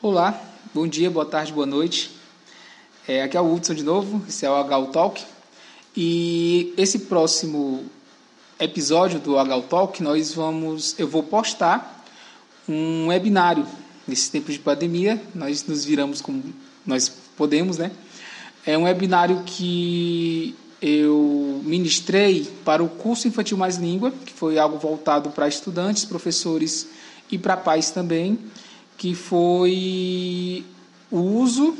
Olá, bom dia, boa tarde, boa noite. É, aqui é o Hudson de novo, esse é o HU Talk. E esse próximo episódio do HU Talk, nós vamos, eu vou postar um webinário. Nesse tempo de pandemia, nós nos viramos como nós podemos, né? É um webinário que eu ministrei para o curso Infantil Mais Língua, que foi algo voltado para estudantes, professores e para pais também que foi o uso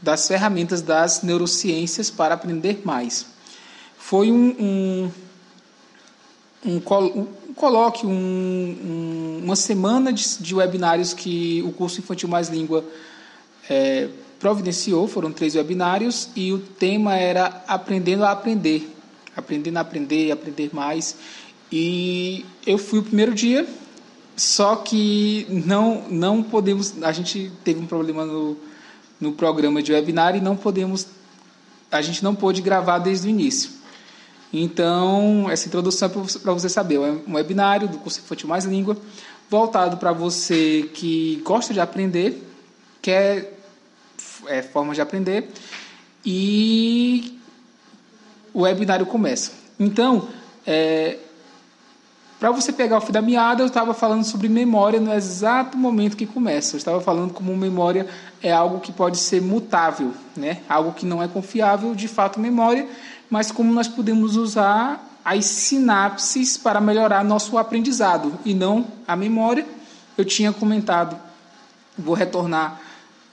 das ferramentas das neurociências para aprender mais. Foi um, um, um, um um, uma semana de, de, webinários que o curso Infantil Mais Língua é, providenciou, foram três webinários, e o tema era Aprendendo a Aprender. Aprendendo a aprender, aprender mais. E eu fui o primeiro dia, só que não, não podemos. A gente teve um problema no, no programa de webinar e não podemos. A gente não pôde gravar desde o início. Então, essa introdução é para você saber. É um webinário do curso Infantil Mais Língua, voltado para você que gosta de aprender, quer é, forma de aprender, e o webinário começa. Então, é, para você pegar o fio da meada, eu estava falando sobre memória no exato momento que começa. Eu estava falando como memória é algo que pode ser mutável, né? algo que não é confiável, de fato, memória, mas como nós podemos usar as sinapses para melhorar nosso aprendizado e não a memória. Eu tinha comentado, vou retornar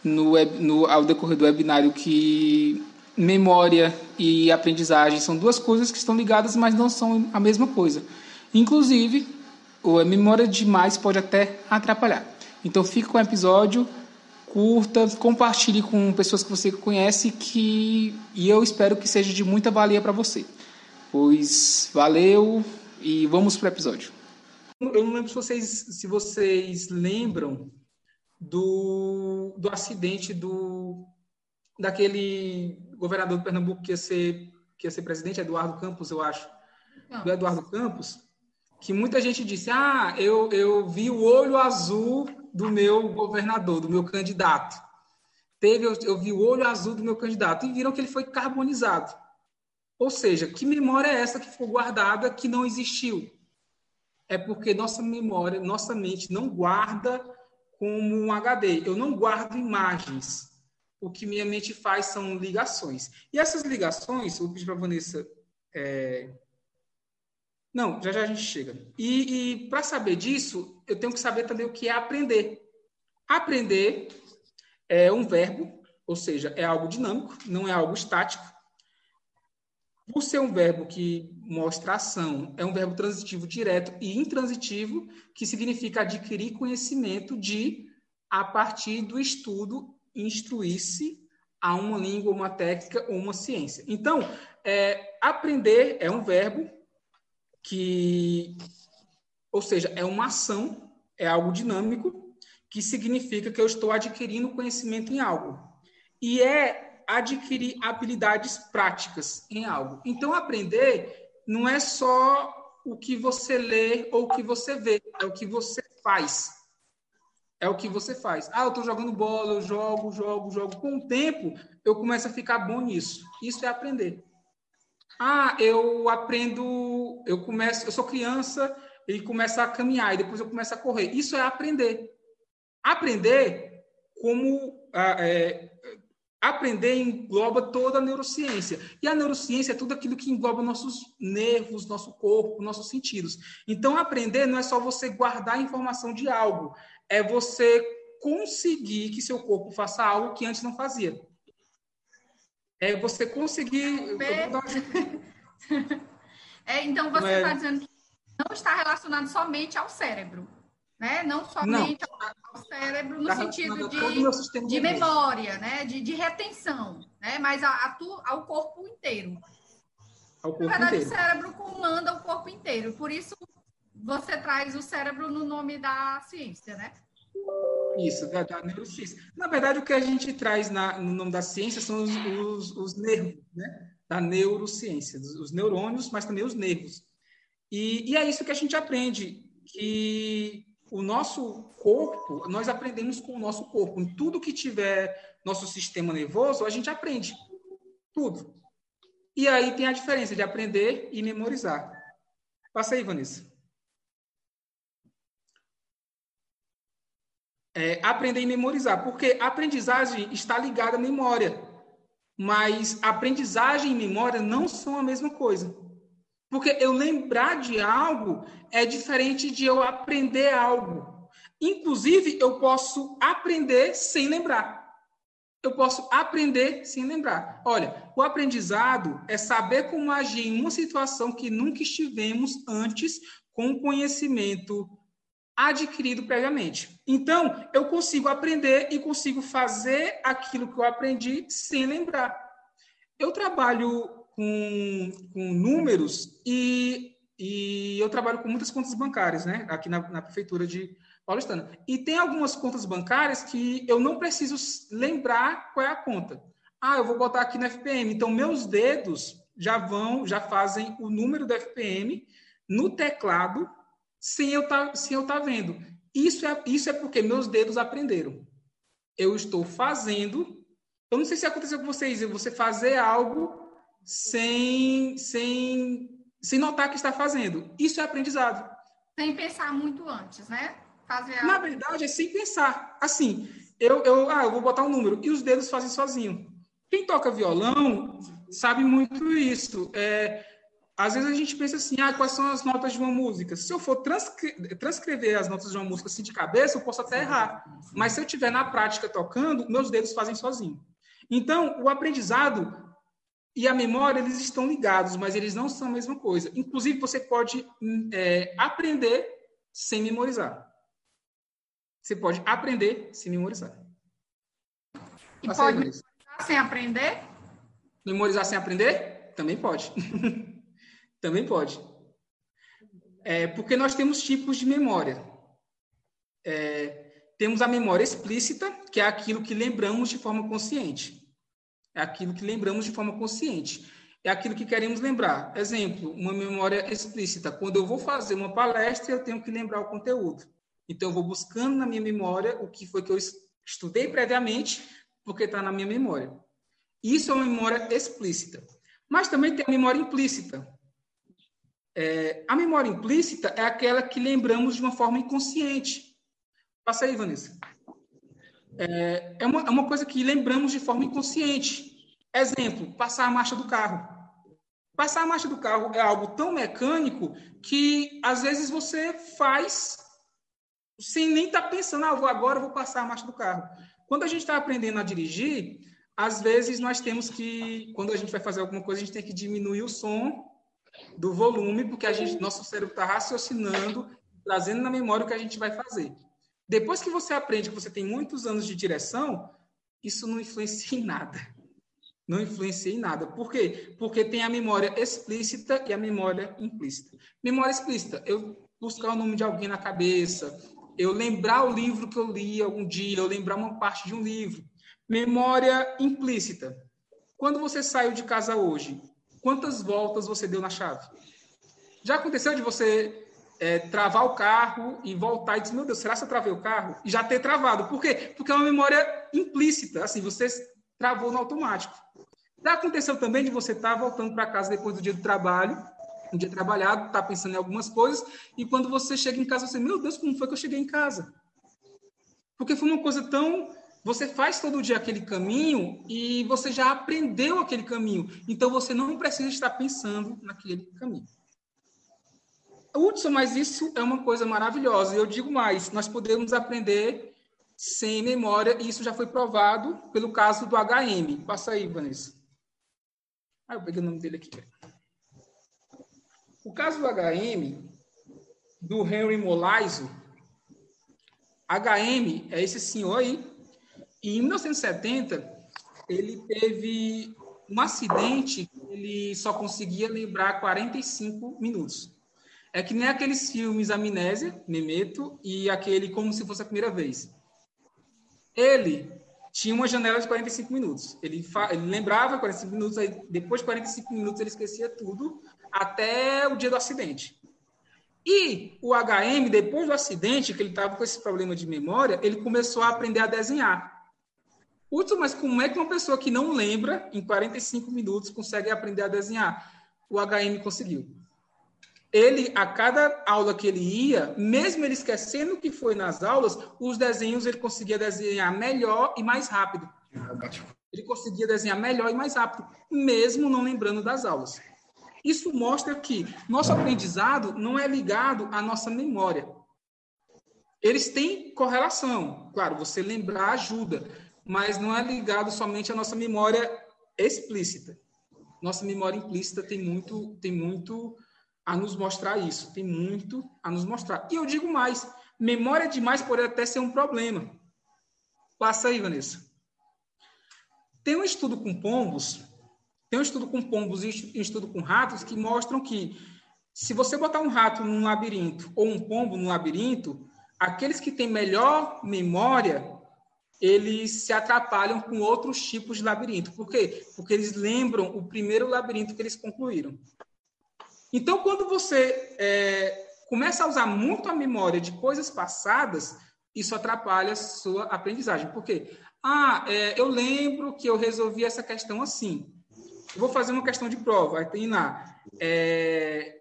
no, no, ao decorrer do webinário que memória e aprendizagem são duas coisas que estão ligadas, mas não são a mesma coisa. Inclusive, a memória demais pode até atrapalhar. Então, fique com o episódio, curta, compartilhe com pessoas que você conhece que e eu espero que seja de muita valia para você. Pois valeu e vamos para o episódio. Eu não lembro se vocês, se vocês lembram do, do acidente do daquele governador do Pernambuco que ia ser que ia ser presidente, Eduardo Campos, eu acho. Não. Do Eduardo Campos que muita gente disse: Ah, eu, eu vi o olho azul do meu governador, do meu candidato. Teve, eu, eu vi o olho azul do meu candidato. E viram que ele foi carbonizado. Ou seja, que memória é essa que ficou guardada que não existiu? É porque nossa memória, nossa mente não guarda como um HD. Eu não guardo imagens. O que minha mente faz são ligações. E essas ligações, vou pedir para a Vanessa é, não, já já a gente chega. E, e para saber disso, eu tenho que saber também o que é aprender. Aprender é um verbo, ou seja, é algo dinâmico, não é algo estático. Por ser um verbo que mostra ação, é um verbo transitivo direto e intransitivo, que significa adquirir conhecimento de, a partir do estudo, instruir-se a uma língua, uma técnica ou uma ciência. Então, é, aprender é um verbo que, ou seja, é uma ação, é algo dinâmico, que significa que eu estou adquirindo conhecimento em algo. E é adquirir habilidades práticas em algo. Então, aprender não é só o que você lê ou o que você vê, é o que você faz. É o que você faz. Ah, eu estou jogando bola, eu jogo, jogo, jogo. Com o tempo, eu começo a ficar bom nisso. Isso é aprender. Ah, eu aprendo, eu começo, eu sou criança e começo a caminhar e depois eu começo a correr. Isso é aprender. Aprender como ah, é, aprender engloba toda a neurociência. E a neurociência é tudo aquilo que engloba nossos nervos, nosso corpo, nossos sentidos. Então, aprender não é só você guardar a informação de algo, é você conseguir que seu corpo faça algo que antes não fazia é você conseguir. é, então você está é... dizendo que não está relacionado somente ao cérebro, né? Não somente não. ao cérebro no tá sentido de, de memória, né? De, de retenção, né? Mas a, a tu, ao corpo inteiro. Ao corpo Na verdade, inteiro. o cérebro comanda o corpo inteiro. Por isso você traz o cérebro no nome da ciência, né? Isso, da, da, neurociência. Na verdade, o que a gente traz na, no nome da ciência são os, os, os nervos, né? Da neurociência, os neurônios, mas também os nervos. E, e, é isso que a gente aprende, que o nosso corpo, nós aprendemos com o nosso corpo. Em tudo que tiver nosso sistema nervoso, a gente aprende. Tudo. E aí tem a diferença de aprender e memorizar. Passa aí, Vanessa. É, aprender e memorizar, porque aprendizagem está ligada à memória, mas aprendizagem e memória não são a mesma coisa. Porque eu lembrar de algo é diferente de eu aprender algo. Inclusive, eu posso aprender sem lembrar. Eu posso aprender sem lembrar. Olha, o aprendizado é saber como agir em uma situação que nunca estivemos antes com conhecimento adquirido previamente. Então, eu consigo aprender e consigo fazer aquilo que eu aprendi sem lembrar. Eu trabalho com, com números e, e eu trabalho com muitas contas bancárias, né? Aqui na, na prefeitura de Paulistana. E tem algumas contas bancárias que eu não preciso lembrar qual é a conta. Ah, eu vou botar aqui no FPM. Então, meus dedos já vão, já fazem o número do FPM no teclado sem eu tá, sem eu estar tá vendo. Isso é, isso é porque meus dedos aprenderam. Eu estou fazendo. Eu não sei se aconteceu com vocês, você fazer algo sem, sem, sem notar que está fazendo. Isso é aprendizado. Sem pensar muito antes, né? Fazer algo... Na verdade, é sem pensar. Assim, eu, eu, ah, eu vou botar um número e os dedos fazem sozinho. Quem toca violão sabe muito isso. É, às vezes a gente pensa assim, ah, quais são as notas de uma música? Se eu for transcre transcrever as notas de uma música assim de cabeça, eu posso até errar. Mas se eu estiver na prática tocando, meus dedos fazem sozinho. Então, o aprendizado e a memória, eles estão ligados, mas eles não são a mesma coisa. Inclusive, você pode é, aprender sem memorizar. Você pode aprender sem memorizar. E Passa pode aí, memorizar sem aprender? Memorizar sem aprender? Também pode. Também pode. É, porque nós temos tipos de memória. É, temos a memória explícita, que é aquilo que lembramos de forma consciente. É aquilo que lembramos de forma consciente. É aquilo que queremos lembrar. Exemplo, uma memória explícita. Quando eu vou fazer uma palestra, eu tenho que lembrar o conteúdo. Então, eu vou buscando na minha memória o que foi que eu estudei previamente, porque está na minha memória. Isso é uma memória explícita. Mas também tem a memória implícita. É, a memória implícita é aquela que lembramos de uma forma inconsciente. Passa aí, Vanessa é, é, uma, é uma coisa que lembramos de forma inconsciente. Exemplo, passar a marcha do carro. Passar a marcha do carro é algo tão mecânico que às vezes você faz sem nem estar tá pensando, ah, vou agora vou passar a marcha do carro. Quando a gente está aprendendo a dirigir, às vezes nós temos que, quando a gente vai fazer alguma coisa, a gente tem que diminuir o som do volume, porque a gente, nosso cérebro está raciocinando, trazendo na memória o que a gente vai fazer. Depois que você aprende que você tem muitos anos de direção, isso não influencia em nada. Não influencia em nada. Por quê? Porque tem a memória explícita e a memória implícita. Memória explícita, eu buscar o nome de alguém na cabeça, eu lembrar o livro que eu li algum dia, eu lembrar uma parte de um livro. Memória implícita. Quando você saiu de casa hoje, quantas voltas você deu na chave? Já aconteceu de você é, travar o carro e voltar e dizer, meu Deus, será que eu travei o carro? E já ter travado. Por quê? Porque é uma memória implícita, assim, você travou no automático. Já aconteceu também de você estar tá voltando para casa depois do dia do trabalho, um dia trabalhado, tá pensando em algumas coisas, e quando você chega em casa, você, meu Deus, como foi que eu cheguei em casa? Porque foi uma coisa tão você faz todo dia aquele caminho e você já aprendeu aquele caminho. Então você não precisa estar pensando naquele caminho. Hudson, mas isso é uma coisa maravilhosa. Eu digo mais, nós podemos aprender sem memória, e isso já foi provado pelo caso do HM. Passa aí, Vanessa. Ah, eu peguei o nome dele aqui. O caso do HM, do Henry Molaiso, HM é esse senhor aí, e em 1970 ele teve um acidente ele só conseguia lembrar 45 minutos. É que nem aqueles filmes Amnésia, Memeto, e aquele Como Se Fosse a Primeira Vez. Ele tinha uma janela de 45 minutos. Ele, ele lembrava 45 minutos, aí depois de 45 minutos ele esquecia tudo, até o dia do acidente. E o HM, depois do acidente, que ele estava com esse problema de memória, ele começou a aprender a desenhar. Hudson, mas como é que uma pessoa que não lembra, em 45 minutos, consegue aprender a desenhar? O HM conseguiu. Ele, a cada aula que ele ia, mesmo ele esquecendo que foi nas aulas, os desenhos ele conseguia desenhar melhor e mais rápido. Ele conseguia desenhar melhor e mais rápido, mesmo não lembrando das aulas. Isso mostra que nosso aprendizado não é ligado à nossa memória. Eles têm correlação. Claro, você lembrar ajuda, mas não é ligado somente à nossa memória explícita. Nossa memória implícita tem muito, tem muito a nos mostrar isso, tem muito a nos mostrar. E eu digo mais, memória demais pode até ser um problema. Passa aí, Vanessa. Tem um estudo com pombos, tem um estudo com pombos e um estudo com ratos que mostram que se você botar um rato num labirinto ou um pombo num labirinto, aqueles que têm melhor memória eles se atrapalham com outros tipos de labirinto. Por quê? Porque eles lembram o primeiro labirinto que eles concluíram. Então, quando você é, começa a usar muito a memória de coisas passadas, isso atrapalha a sua aprendizagem. Por quê? Ah, é, eu lembro que eu resolvi essa questão assim. Eu vou fazer uma questão de prova. Aí tem lá. É,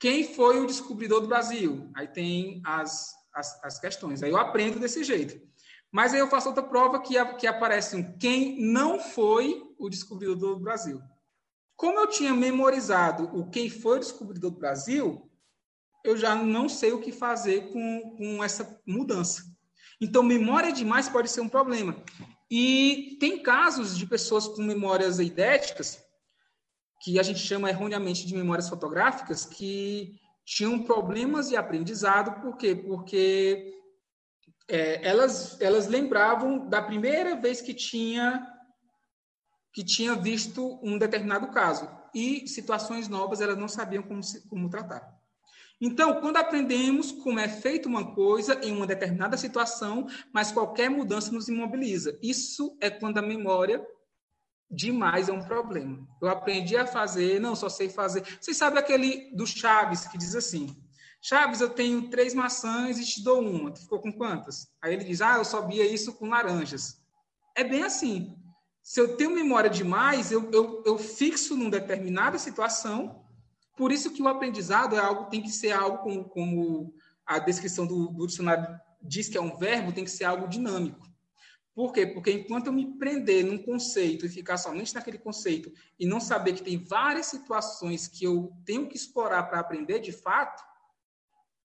quem foi o descobridor do Brasil? Aí tem as, as, as questões. Aí eu aprendo desse jeito. Mas aí eu faço outra prova que, que aparece um quem não foi o descobridor do Brasil. Como eu tinha memorizado o quem foi o descobridor do Brasil, eu já não sei o que fazer com, com essa mudança. Então, memória demais pode ser um problema. E tem casos de pessoas com memórias eidéticas, que a gente chama erroneamente de memórias fotográficas, que tinham problemas de aprendizado, por quê? Porque é, elas, elas lembravam da primeira vez que tinha que tinha visto um determinado caso e situações novas elas não sabiam como, se, como tratar. Então, quando aprendemos como é feita uma coisa em uma determinada situação, mas qualquer mudança nos imobiliza. Isso é quando a memória demais é um problema. Eu aprendi a fazer, não só sei fazer. Vocês sabem aquele do Chaves que diz assim: Chaves, eu tenho três maçãs e te dou uma. Tu ficou com quantas? Aí ele diz, ah, eu sabia isso com laranjas. É bem assim. Se eu tenho memória demais, eu, eu, eu fixo numa determinada situação. Por isso que o aprendizado é algo, tem que ser algo como, como a descrição do, do dicionário diz que é um verbo, tem que ser algo dinâmico. Por quê? Porque enquanto eu me prender num conceito e ficar somente naquele conceito e não saber que tem várias situações que eu tenho que explorar para aprender de fato,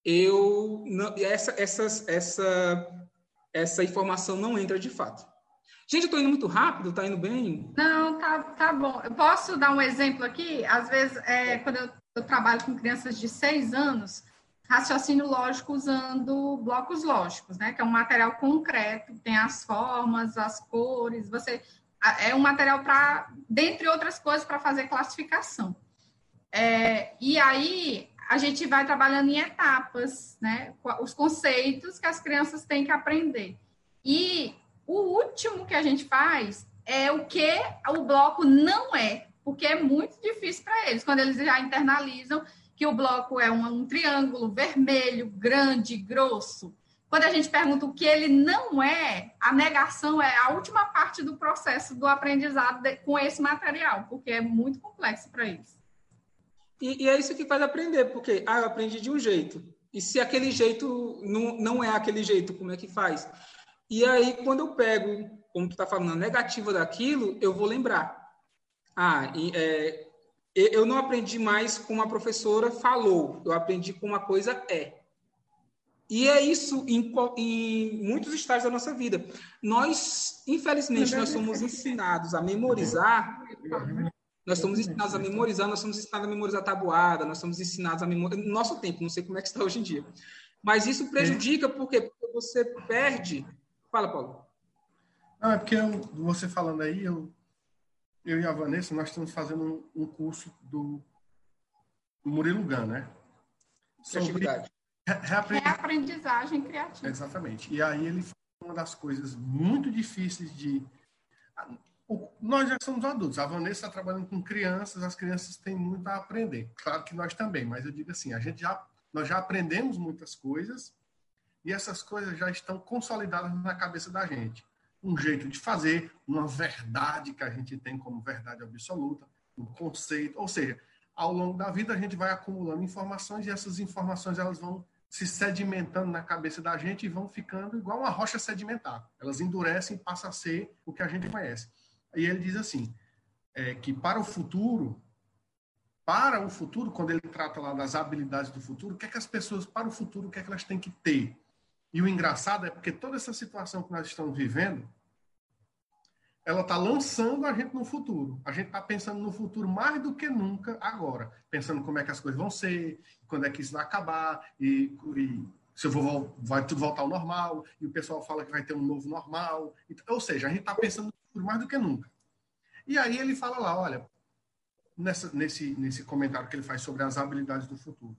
eu não, essa, essa, essa, essa informação não entra de fato. Gente, eu estou indo muito rápido, está indo bem? Não, tá, tá bom. Eu posso dar um exemplo aqui? Às vezes, é, quando eu, eu trabalho com crianças de seis anos, raciocínio lógico usando blocos lógicos, né? Que é um material concreto, tem as formas, as cores, você é um material para, dentre outras coisas, para fazer classificação. É, e aí a gente vai trabalhando em etapas, né? Os conceitos que as crianças têm que aprender. E o último que a gente faz é o que o bloco não é, porque é muito difícil para eles, quando eles já internalizam que o bloco é um, um triângulo vermelho, grande, grosso. Quando a gente pergunta o que ele não é, a negação é a última parte do processo do aprendizado de, com esse material, porque é muito complexo para eles. E, e, é isso que faz aprender, porque ah, eu aprendi de um jeito. E se aquele jeito não, não é aquele jeito, como é que faz? E aí, quando eu pego, como tu está falando, a negativa daquilo, eu vou lembrar. Ah, e, é, eu não aprendi mais como a professora falou, eu aprendi como uma coisa é. E é isso em, em muitos estágios da nossa vida. Nós, infelizmente, nós somos ensinados a memorizar nós somos ensinados a memorizar, nós somos ensinados a memorizar tabuada, nós somos ensinados a memorizar. No nosso tempo, não sei como é que está hoje em dia. Mas isso prejudica, por quê? Porque você perde. Fala, Paulo. Ah, é porque eu, você falando aí, eu, eu e a Vanessa, nós estamos fazendo um, um curso do Murilo Gun, né? Sobre reaprendizagem. reaprendizagem criativa. Exatamente. E aí ele fala uma das coisas muito difíceis de nós já somos adultos. A Vanessa está trabalhando com crianças, as crianças têm muito a aprender. Claro que nós também, mas eu digo assim, a gente já Nós já aprendemos muitas coisas e essas coisas já estão consolidadas na cabeça da gente. Um jeito de fazer, uma verdade que a gente tem como verdade absoluta, um conceito, ou seja, ao longo da vida a gente vai acumulando informações e essas informações elas vão se sedimentando na cabeça da gente e vão ficando igual uma rocha sedimentar. Elas endurecem e passam a ser o que a gente conhece. E ele diz assim, é, que para o futuro, para o futuro, quando ele trata lá das habilidades do futuro, o que é que as pessoas, para o futuro, o que é que elas têm que ter? E o engraçado é porque toda essa situação que nós estamos vivendo, ela está lançando a gente no futuro. A gente está pensando no futuro mais do que nunca agora. Pensando como é que as coisas vão ser, quando é que isso vai acabar, e, e se eu vou, vai tudo voltar ao normal, e o pessoal fala que vai ter um novo normal. Ou seja, a gente está pensando mais do que nunca. E aí ele fala lá, olha, nessa, nesse, nesse comentário que ele faz sobre as habilidades do futuro.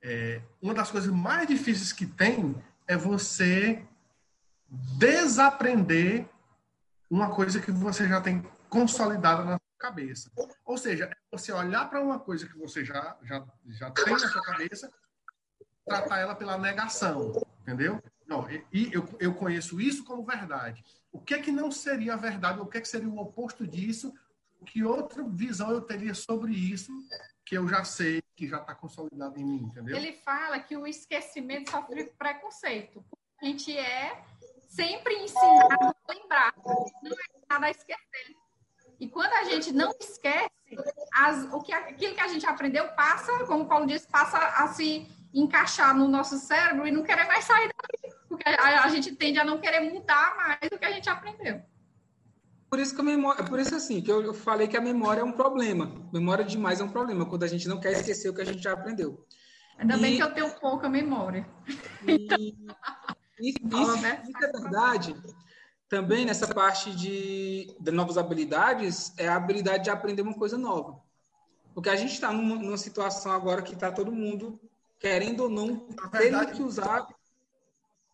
É, uma das coisas mais difíceis que tem é você desaprender uma coisa que você já tem consolidada na sua cabeça. Ou seja, é você olhar para uma coisa que você já, já, já tem na sua cabeça, tratar ela pela negação, entendeu? Não, e eu, eu conheço isso como verdade. O que é que não seria a verdade? O que é que seria o oposto disso? Que outra visão eu teria sobre isso que eu já sei, que já está consolidado em mim, entendeu? Ele fala que o esquecimento sofre preconceito. A gente é sempre ensinado a lembrar, não é ensinado a esquecer. E quando a gente não esquece, as, o que, aquilo que a gente aprendeu passa, como o Paulo disse, passa a se encaixar no nosso cérebro e não querer mais sair dali. Porque a, a gente tende a não querer mudar mais do que a gente aprendeu. Por isso que a memória, por isso assim, que eu falei que a memória é um problema. Memória demais é um problema, quando a gente não quer esquecer o que a gente já aprendeu. Ainda e... bem que eu tenho pouca memória. E... Isso, isso, isso é verdade. Também nessa parte de, de novas habilidades, é a habilidade de aprender uma coisa nova. Porque a gente está numa, numa, situação agora que está todo mundo, querendo ou não, verdade, tendo que usar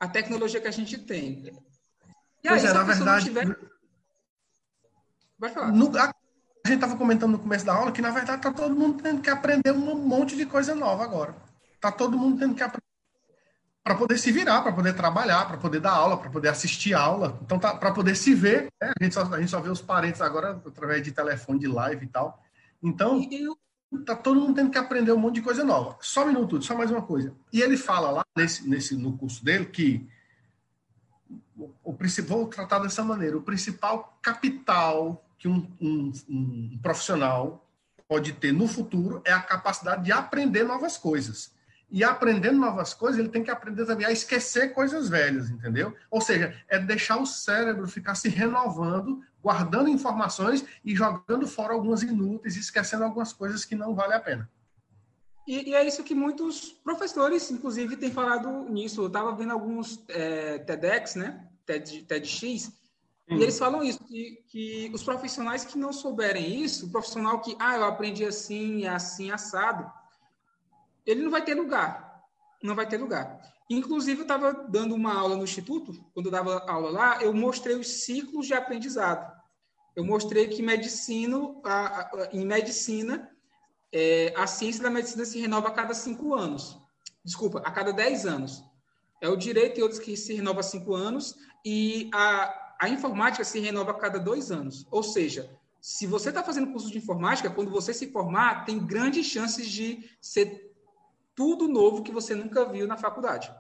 a tecnologia que a gente tem. E pois aí, é, na verdade. Tiver... Vai falar. No, a, a, gente estava comentando no começo da aula que, na verdade, está todo mundo tendo que aprender um monte de coisa nova agora. Está todo mundo tendo que aprender para poder se virar, para poder trabalhar, para poder dar aula, para poder assistir aula. Então, tá, para poder se ver, né? a, gente só, a gente só vê os parentes agora através de telefone, de live e tal. Então, tá todo mundo tendo que aprender um monte de coisa nova. Só um minuto, só mais uma coisa. E ele fala lá nesse, nesse no curso dele que o, o principal, vou tratar dessa maneira, o principal capital que um, um, um profissional pode ter no futuro é a capacidade de aprender novas coisas. E aprendendo novas coisas, ele tem que aprender também a esquecer coisas velhas, entendeu? Ou seja, é deixar o cérebro ficar se renovando, guardando informações e jogando fora algumas inúteis, esquecendo algumas coisas que não vale a pena. E, e é isso que muitos professores, inclusive, têm falado nisso. Eu estava vendo alguns é, TEDx, né? TED, TEDx, e eles falam isso, que, que, os profissionais que não souberem isso, o profissional que, ah, eu aprendi assim, assim, assado, ele não vai ter lugar. Não vai ter lugar. Inclusive, eu estava dando uma aula no Instituto, quando eu dava aula lá, eu mostrei os ciclos de aprendizado. Eu mostrei que medicina, a, a, em medicina, é, a ciência da medicina se renova a cada cinco anos. Desculpa, a cada dez anos. É o direito e outros que se renova a cinco anos, e a, a informática se renova a cada dois anos. Ou seja, se você está fazendo curso de informática, quando você se formar, tem grandes chances de ser tudo novo que você nunca viu na faculdade.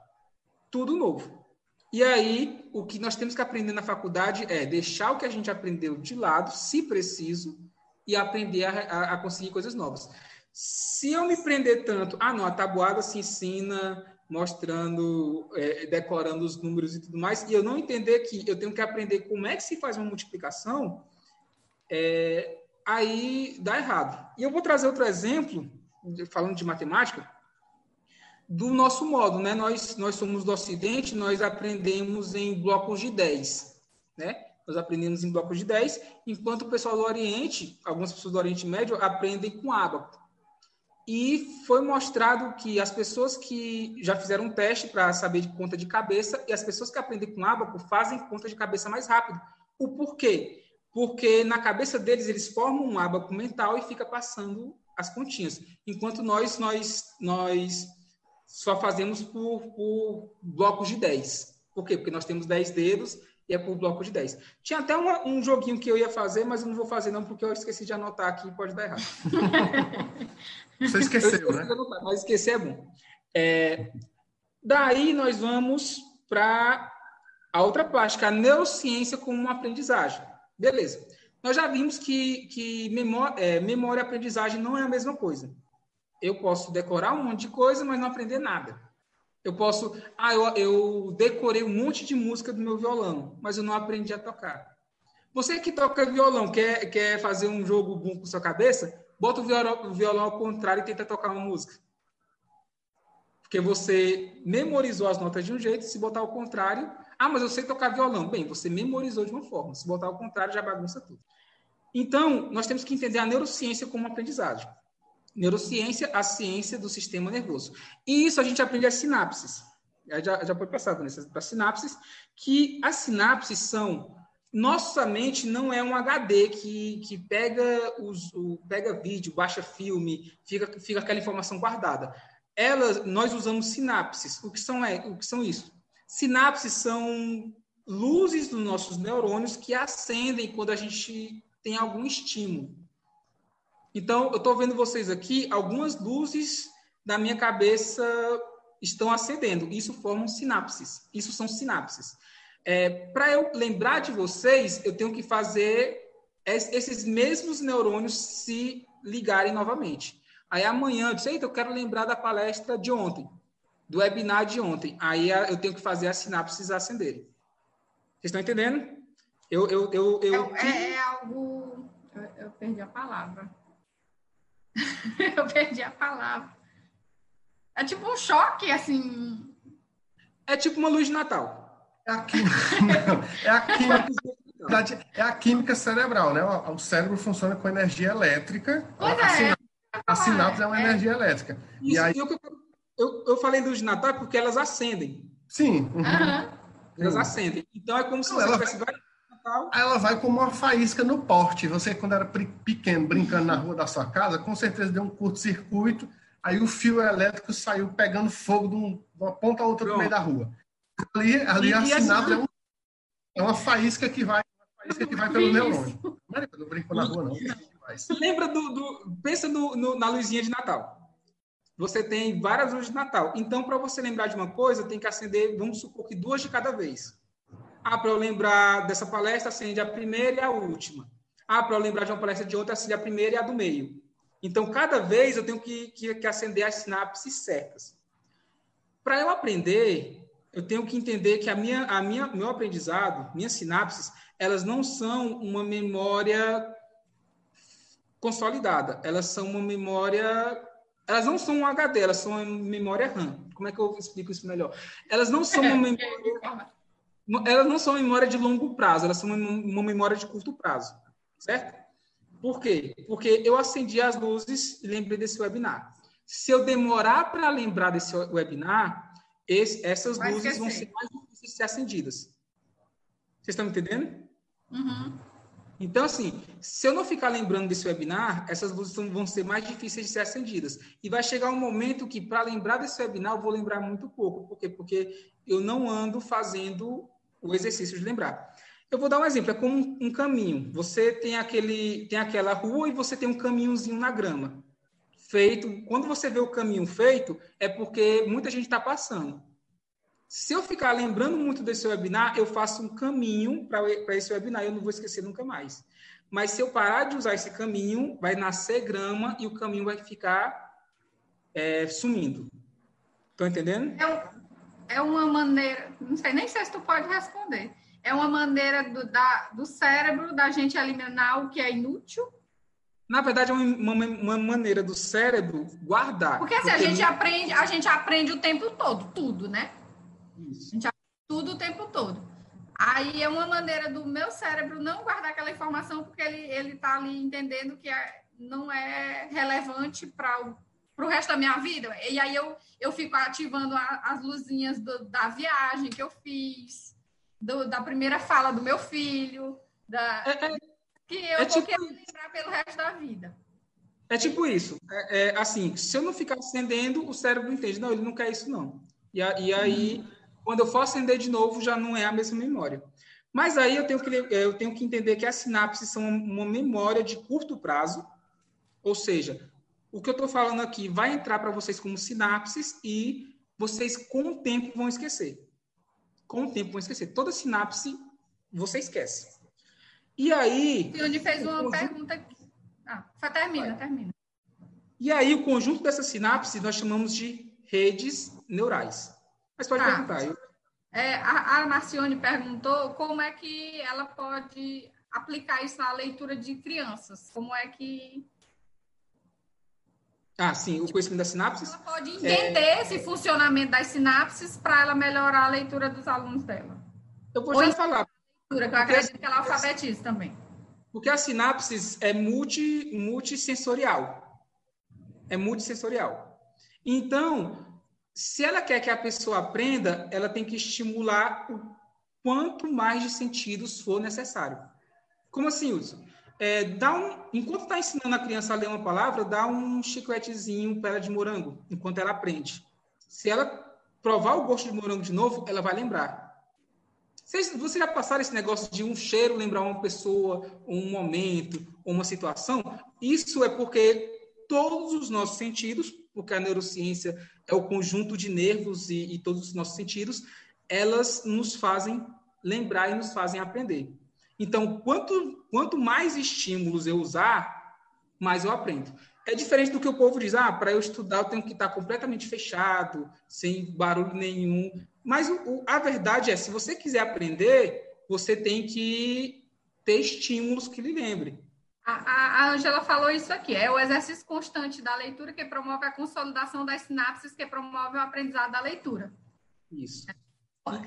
Tudo novo. E aí, o que nós temos que aprender na faculdade é deixar o que a gente aprendeu de lado, se preciso, e aprender a, a, a conseguir coisas novas. Se eu me prender tanto, ah, não, a tabuada se ensina mostrando, é, decorando os números e tudo mais, e eu não entender que eu tenho que aprender como é que se faz uma multiplicação, é, aí dá errado. E eu vou trazer outro exemplo, falando de matemática, do nosso modo, né? Nós, nós somos do Ocidente, nós aprendemos em blocos de 10, né? Nós aprendemos em blocos de 10, enquanto o pessoal do Oriente, algumas pessoas do Oriente Médio, aprendem com ábaco. E foi mostrado que as pessoas que já fizeram um teste para saber de conta de cabeça e as pessoas que aprendem com ábaco fazem conta de cabeça mais rápido. O porquê? Porque na cabeça deles eles formam um ábaco mental e fica passando as continhas. Enquanto nós nós nós só fazemos por, por blocos de 10. Por quê? Porque nós temos 10 dedos e é por bloco de 10. Tinha até uma, um joguinho que eu ia fazer, mas eu não vou fazer não, porque eu esqueci de anotar aqui pode dar errado. Você esqueceu, né? Anotar, mas esquecer é bom. É, daí nós vamos para a outra parte, que é a neurociência como uma aprendizagem. Beleza. Nós já vimos que, que memória, é, memória e aprendizagem não é a mesma coisa. Eu posso decorar um monte de coisa, mas não aprender nada. Eu posso. Ah, eu, eu decorei um monte de música do meu violão, mas eu não aprendi a tocar. Você que toca violão, quer, quer fazer um jogo bom com sua cabeça? Bota o violão, o violão ao contrário e tenta tocar uma música. Porque você memorizou as notas de um jeito, se botar ao contrário. Ah, mas eu sei tocar violão. Bem, você memorizou de uma forma. Se botar ao contrário, já bagunça tudo. Então, nós temos que entender a neurociência como aprendizagem. Neurociência, a ciência do sistema nervoso. E isso a gente aprende as sinapses. Já, já foi passado nessas para sinapses, que as sinapses são. Nossa mente não é um HD que, que pega, os, o, pega vídeo, baixa filme, fica, fica aquela informação guardada. Nós usamos sinapses. O que são, é, o que são isso? Sinapses são luzes dos nossos neurônios que acendem quando a gente tem algum estímulo. Então, eu estou vendo vocês aqui, algumas luzes da minha cabeça estão acendendo. Isso formam sinapses. Isso são sinapses. É, Para eu lembrar de vocês, eu tenho que fazer esses mesmos neurônios se ligarem novamente. Aí amanhã eu disse, Eita, eu quero lembrar da palestra de ontem, do webinar de ontem. Aí eu tenho que fazer as sinapses acenderem. Vocês estão entendendo? Eu, eu, eu, eu... É, é, é algo. Eu, eu perdi a palavra. eu perdi a palavra. É tipo um choque, assim. É tipo uma luz de Natal. É a química, é a química, é a química cerebral, né? O cérebro funciona com energia elétrica. Pois a, é. a sinapse é uma é. energia elétrica. Isso, e aí... eu, eu, eu falei luz de Natal porque elas acendem. Sim. Uhum. Uhum. Elas acendem. Então é como se Não, você tivesse vai... Ela vai como uma faísca no porte. Você, quando era pequeno, brincando na rua da sua casa, com certeza deu um curto-circuito, aí o fio elétrico saiu pegando fogo de, um, de uma ponta a outra Pronto. no meio da rua. Ali, ali e, a sinapse assim... é, um, é, uma faísca que vai, faísca que vai pelo neurônio. Não, não brincou na rua, não. Lembra do. do pensa no, no, na luzinha de Natal. Você tem várias luzes de Natal. Então, para você lembrar de uma coisa, tem que acender, vamos supor que duas de cada vez. Ah, para eu lembrar dessa palestra, acende a primeira e a última. Ah, para eu lembrar de uma palestra de outra, acende a primeira e a do meio. Então, cada vez eu tenho que, que, que acender as sinapses certas. Para eu aprender, eu tenho que entender que a minha, a minha, meu aprendizado, minhas sinapses, elas não são uma memória consolidada. Elas são uma memória. Elas não são um HD, elas são uma memória RAM. Como é que eu explico isso melhor? Elas não são uma memória elas não são memória de longo prazo, elas são uma memória de curto prazo, certo? Por quê? Porque eu acendi as luzes e lembrei desse webinar. Se eu demorar para lembrar desse webinar, esse, essas Vai luzes vão ser mais difíceis de ser acendidas. Vocês estão entendendo? Uhum. Então, assim, se eu não ficar lembrando desse webinar, essas luzes vão ser mais difíceis de ser acendidas. E vai chegar um momento que, para lembrar desse webinar, eu vou lembrar muito pouco. Por quê? Porque eu não ando fazendo o exercício de lembrar. Eu vou dar um exemplo, é como um caminho. Você tem aquele, tem aquela rua e você tem um caminhozinho na grama. Feito, quando você vê o caminho feito, é porque muita gente está passando. Se eu ficar lembrando muito desse webinar, eu faço um caminho para esse webinar, eu não vou esquecer nunca mais. Mas se eu parar de usar esse caminho, vai nascer grama e o caminho vai ficar é, sumindo. Estão entendendo? É, é uma maneira, não sei nem sei se tu pode responder. É uma maneira do, da, do cérebro da gente eliminar o que é inútil? Na verdade, é uma, uma, uma maneira do cérebro guardar. Porque assim, porque a gente aprende, a gente aprende o tempo todo, tudo, né? Isso. A gente aprende tudo o tempo todo. Aí é uma maneira do meu cérebro não guardar aquela informação porque ele ele está ali entendendo que é, não é relevante para o para o resto da minha vida. E aí eu, eu fico ativando a, as luzinhas do, da viagem que eu fiz, do, da primeira fala do meu filho, da, é, é, que eu é vou tipo... querer lembrar pelo resto da vida. É tipo isso. É, é, assim, se eu não ficar acendendo, o cérebro entende. Não, ele não quer isso, não. E, e aí, quando eu for acender de novo, já não é a mesma memória. Mas aí eu tenho que, eu tenho que entender que as sinapses são uma memória de curto prazo, ou seja, o que eu estou falando aqui vai entrar para vocês como sinapses e vocês, com o tempo, vão esquecer. Com o tempo, vão esquecer. Toda sinapse você esquece. E aí. Onde fez uma conjunto... pergunta. Ah, termina, vai. termina. E aí, o conjunto dessas sinapses nós chamamos de redes neurais. Mas pode ah, perguntar. Eu... É, a, a Marcione perguntou como é que ela pode aplicar isso na leitura de crianças. Como é que. Ah, sim, o conhecimento das sinapses. Ela pode entender é... esse funcionamento das sinapses para ela melhorar a leitura dos alunos dela. Eu vou Ou já falar leitura, que eu acredito que ela alfabetiza também. Porque a sinapse é multi, multissensorial. É multissensorial. Então, se ela quer que a pessoa aprenda, ela tem que estimular o quanto mais de sentidos for necessário. Como assim, Wilson? É, dá um, enquanto está ensinando a criança a ler uma palavra, dá um chicletezinho para ela de morango, enquanto ela aprende. Se ela provar o gosto de morango de novo, ela vai lembrar. Vocês, já passaram esse negócio de um cheiro lembrar uma pessoa, um momento, uma situação? Isso é porque todos os nossos sentidos, porque a neurociência é o conjunto de nervos e, e todos os nossos sentidos, elas nos fazem lembrar e nos fazem aprender. Então, quanto, quanto mais estímulos eu usar, mais eu aprendo. É diferente do que o povo diz, ah, para eu estudar eu tenho que estar completamente fechado, sem barulho nenhum. Mas o, a verdade é, se você quiser aprender, você tem que ter estímulos que lhe lembrem. A, Angela falou isso aqui, é o exercício constante da leitura que promove a consolidação das sinapses, que promove o aprendizado da leitura. Isso.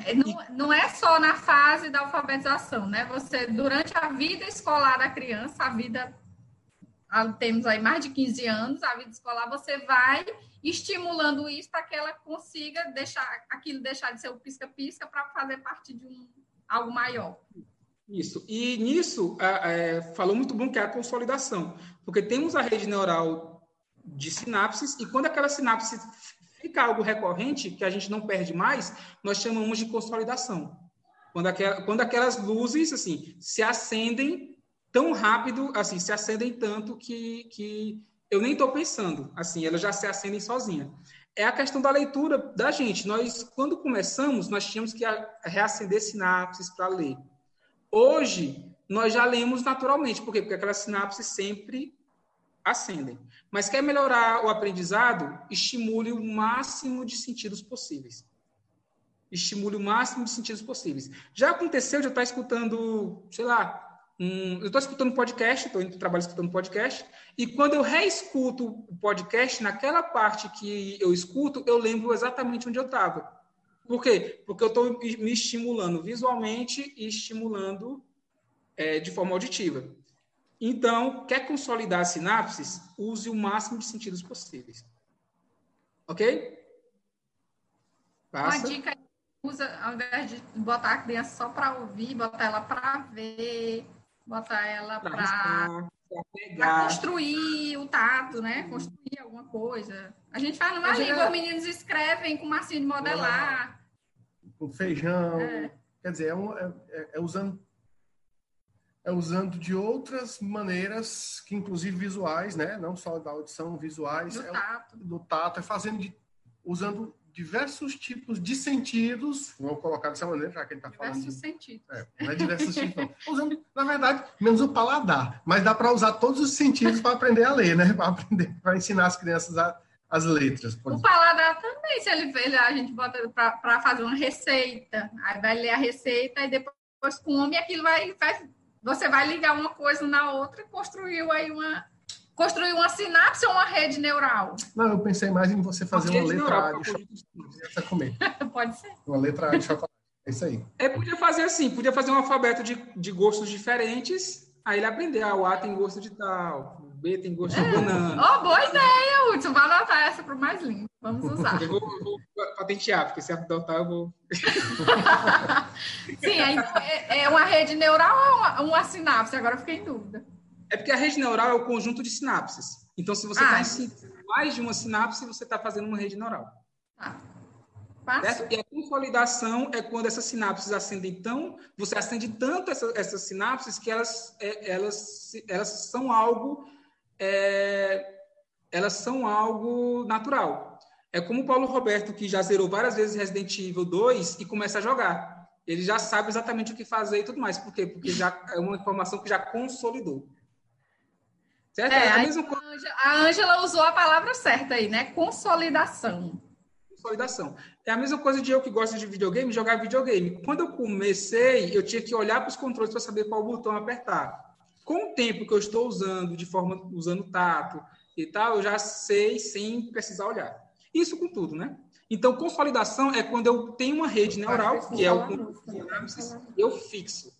É, não, não, é só na fase da alfabetização, né? Você, durante a vida escolar da criança, a vida, temos aí mais de 15 anos, a vida escolar, você vai estimulando isso para que ela consiga deixar aquilo deixar de ser o pisca-pisca para fazer parte de um algo maior. Isso. E nisso, é, falou muito bom que é a consolidação, porque temos a rede neural de sinapses e quando aquela sinapse fica algo recorrente, que a gente não perde mais, nós chamamos de consolidação. Quando, aquela, quando aquelas luzes assim se acendem tão rápido, assim, se acendem tanto que, que eu nem estou pensando, assim, elas já se acendem sozinha. É a questão da leitura da gente. Nós, quando começamos, nós tínhamos que reacender sinapses para ler. Hoje, nós já lemos naturalmente. Por quê? Porque aquelas sinapses sempre acendem. Mas quer melhorar o aprendizado? Estimule o máximo de sentidos possíveis. Estimule o máximo de sentidos possíveis. Já aconteceu de eu estar escutando, sei lá, um, eu estou escutando podcast, estou indo para o trabalho escutando podcast, e quando eu reescuto o podcast, naquela parte que eu escuto, eu lembro exatamente onde eu estava. Por quê? Porque eu estou me estimulando visualmente e estimulando é, de forma auditiva. Então, quer consolidar as sinapses? Use o máximo de sentidos possíveis. Ok? Passa. Uma dica usa, ao invés de botar a criança só para ouvir, botar ela para ver, botar ela para construir o tato, né? Construir alguma coisa. A gente faz numa língua, os meninos escrevem com massinha de modelar. Com feijão. É. Quer dizer, é, um, é, é, é, usando é usando de outras maneiras, que inclusive visuais, né? Não só da audição, visuais. Do tato. do tato, é fazendo de, usando diversos tipos de sentidos, vamos colocar dessa maneira, já que ele está falando. Diversos sentidos. É, não é diversos tipos. Usando, na verdade, menos o paladar. Mas dá para usar todos os sentidos para aprender a ler, né? Para aprender, para ensinar as crianças a, as letras. O paladar também, se ele vê, a gente bota para fazer uma receita, aí vai ler a receita e depois come aquilo vai, vai. Você vai ligar uma coisa na outra e construiu aí uma Construir uma sinapse ou uma rede neural? Não, eu pensei mais em você fazer uma, uma letra A de chocolate. comer. Pode ser. Uma letra A de chocolate. É isso aí. É, podia fazer assim, podia fazer um alfabeto de, de gostos diferentes, aí ele aprender, ah, o A tem gosto de tal, B tem gosto é. de banana. Oh, boa ideia, Hudson. Vai anotar essa para o mais lindo. Vamos usar. eu vou, vou patentear, porque se adotar eu vou... Sim, é, é uma rede neural ou uma, uma sinapse? Agora eu fiquei em dúvida. É porque a rede neural é o conjunto de sinapses. Então, se você está ah, mais de uma sinapse, você está fazendo uma rede neural. Tá. E a consolidação é quando essas sinapses acendem tão, você acende tanto essa, essas sinapses que elas, é, elas, elas são algo, é, elas são algo natural. É como o Paulo Roberto, que já zerou várias vezes Resident Evil 2 e começa a jogar. Ele já sabe exatamente o que fazer e tudo mais. Por quê? Porque já é uma informação que já consolidou. Certo? É, é a, mesma a Ângela usou a palavra certa aí, né? Consolidação consolidação. É a mesma coisa de eu que gosto de videogame, jogar videogame. Quando eu comecei, eu tinha que olhar para os controles para saber qual botão apertar. Com o tempo que eu estou usando, de forma usando tato e tal, eu já sei sem precisar olhar. Isso com tudo, né? Então, consolidação é quando eu tenho uma rede neural, que é o eu fixo.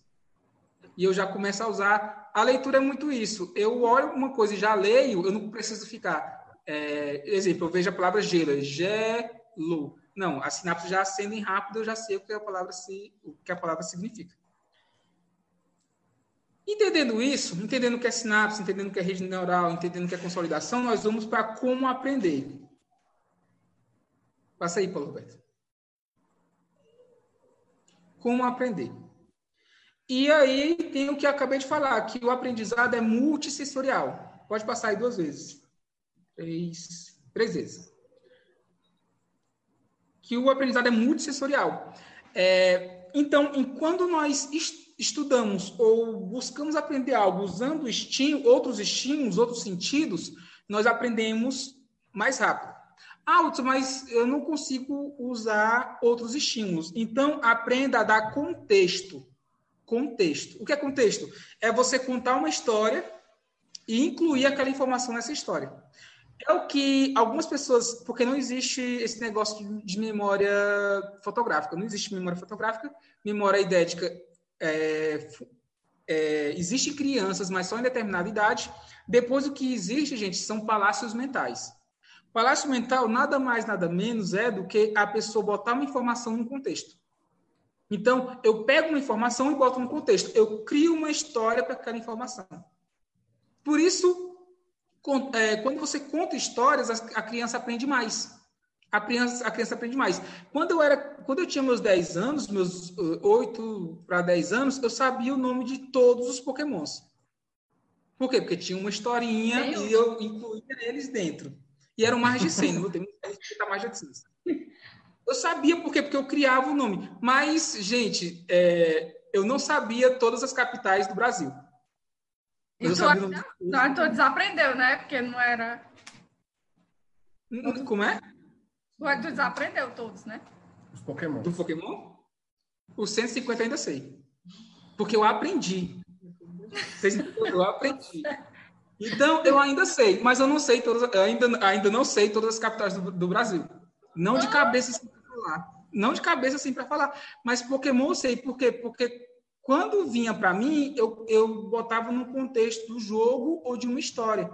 E eu já começo a usar. A leitura é muito isso. Eu olho uma coisa e já leio, eu não preciso ficar. É, exemplo, eu vejo a palavra gelo, G lo. Não, as sinapses já acendem rápido, eu já sei o que a palavra, se, o que a palavra significa. Entendendo isso, entendendo o que é sinapse, entendendo o que é rede neural, entendendo o que é consolidação, nós vamos para como aprender. Passa aí, Paulo Roberto. Como aprender. E aí tem o que acabei de falar, que o aprendizado é multissensorial. Pode passar aí duas vezes. Três, três vezes que o aprendizado é multissensorial. É, então, quando nós estudamos ou buscamos aprender algo usando outros estímulos, outros sentidos, nós aprendemos mais rápido. Ah, Hudson, mas eu não consigo usar outros estímulos. Então, aprenda a dar contexto. Contexto. O que é contexto? É você contar uma história e incluir aquela informação nessa história. É o que algumas pessoas, porque não existe esse negócio de memória fotográfica, não existe memória fotográfica, memória idética é, é, existe em crianças, mas só em determinada idade. Depois o que existe, gente, são palácios mentais. Palácio mental nada mais, nada menos é do que a pessoa botar uma informação num contexto. Então, eu pego uma informação e boto no contexto. Eu crio uma história para aquela informação. Por isso, é, quando você conta histórias, a criança aprende mais. A criança, a criança aprende mais. Quando eu era, quando eu tinha meus 10 anos, meus 8 para 10 anos, eu sabia o nome de todos os Pokémons. Por quê? Porque tinha uma historinha e eu incluía eles dentro. E eram mais de 100, não vou ter mais de 100. Eu sabia por quê? Porque eu criava o nome. Mas, gente, é, eu não sabia todas as capitais do Brasil. E tu, sabia... não, tu desaprendeu, né? Porque não era. Como é? Tu desaprendeu todos, né? Os Pokémon. Do Pokémon? Os 150 ainda sei. Porque eu aprendi. Eu aprendi. Então, eu ainda sei, mas eu não sei todas, ainda, ainda não sei todas as capitais do, do Brasil. Não de cabeça assim para falar. Não de cabeça assim para falar. Mas Pokémon eu sei. Por quê? Porque quando vinha para mim, eu, eu botava no contexto do jogo ou de uma história.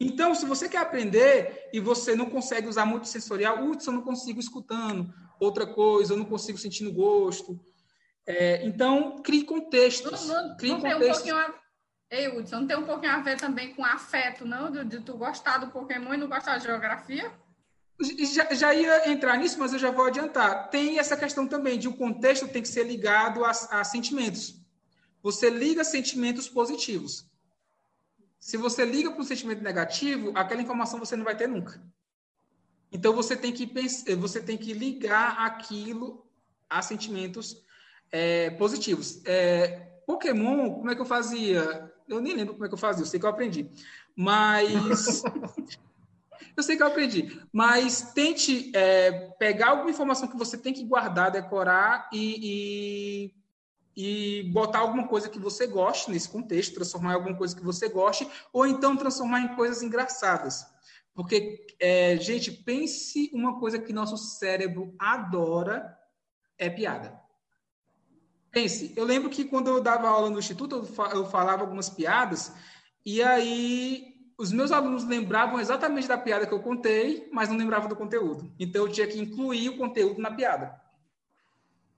Então, se você quer aprender e você não consegue usar muito sensorial, putz, eu não consigo escutando outra coisa, eu não consigo sentindo gosto. É, então, crie contextos. Não, não, crie não contextos. tem um pouquinho a... Ei, Hudson, não tem um pouquinho a ver também com afeto, não? De, de tu gostar do Pokémon e não gostar de geografia? Já, já, ia entrar nisso, mas eu já vou adiantar. Tem essa questão também de o contexto tem que ser ligado a, a sentimentos. Você liga sentimentos positivos. Se você liga para um sentimento negativo, aquela informação você não vai ter nunca. Então você tem que pensar, você tem que ligar aquilo a sentimentos é, positivos. É, Pokémon, como é que eu fazia? Eu nem lembro como é que eu fazia, eu sei que eu aprendi. Mas Eu sei que eu aprendi, mas tente é, pegar alguma informação que você tem que guardar, decorar e, e, e, botar alguma coisa que você goste nesse contexto, transformar em alguma coisa que você goste, ou então transformar em coisas engraçadas. Porque, é, gente, pense uma coisa que nosso cérebro adora é piada. Pense, eu lembro que quando eu dava aula no instituto, eu falava algumas piadas, e aí os meus alunos lembravam exatamente da piada que eu contei, mas não lembravam do conteúdo. Então eu tinha que incluir o conteúdo na piada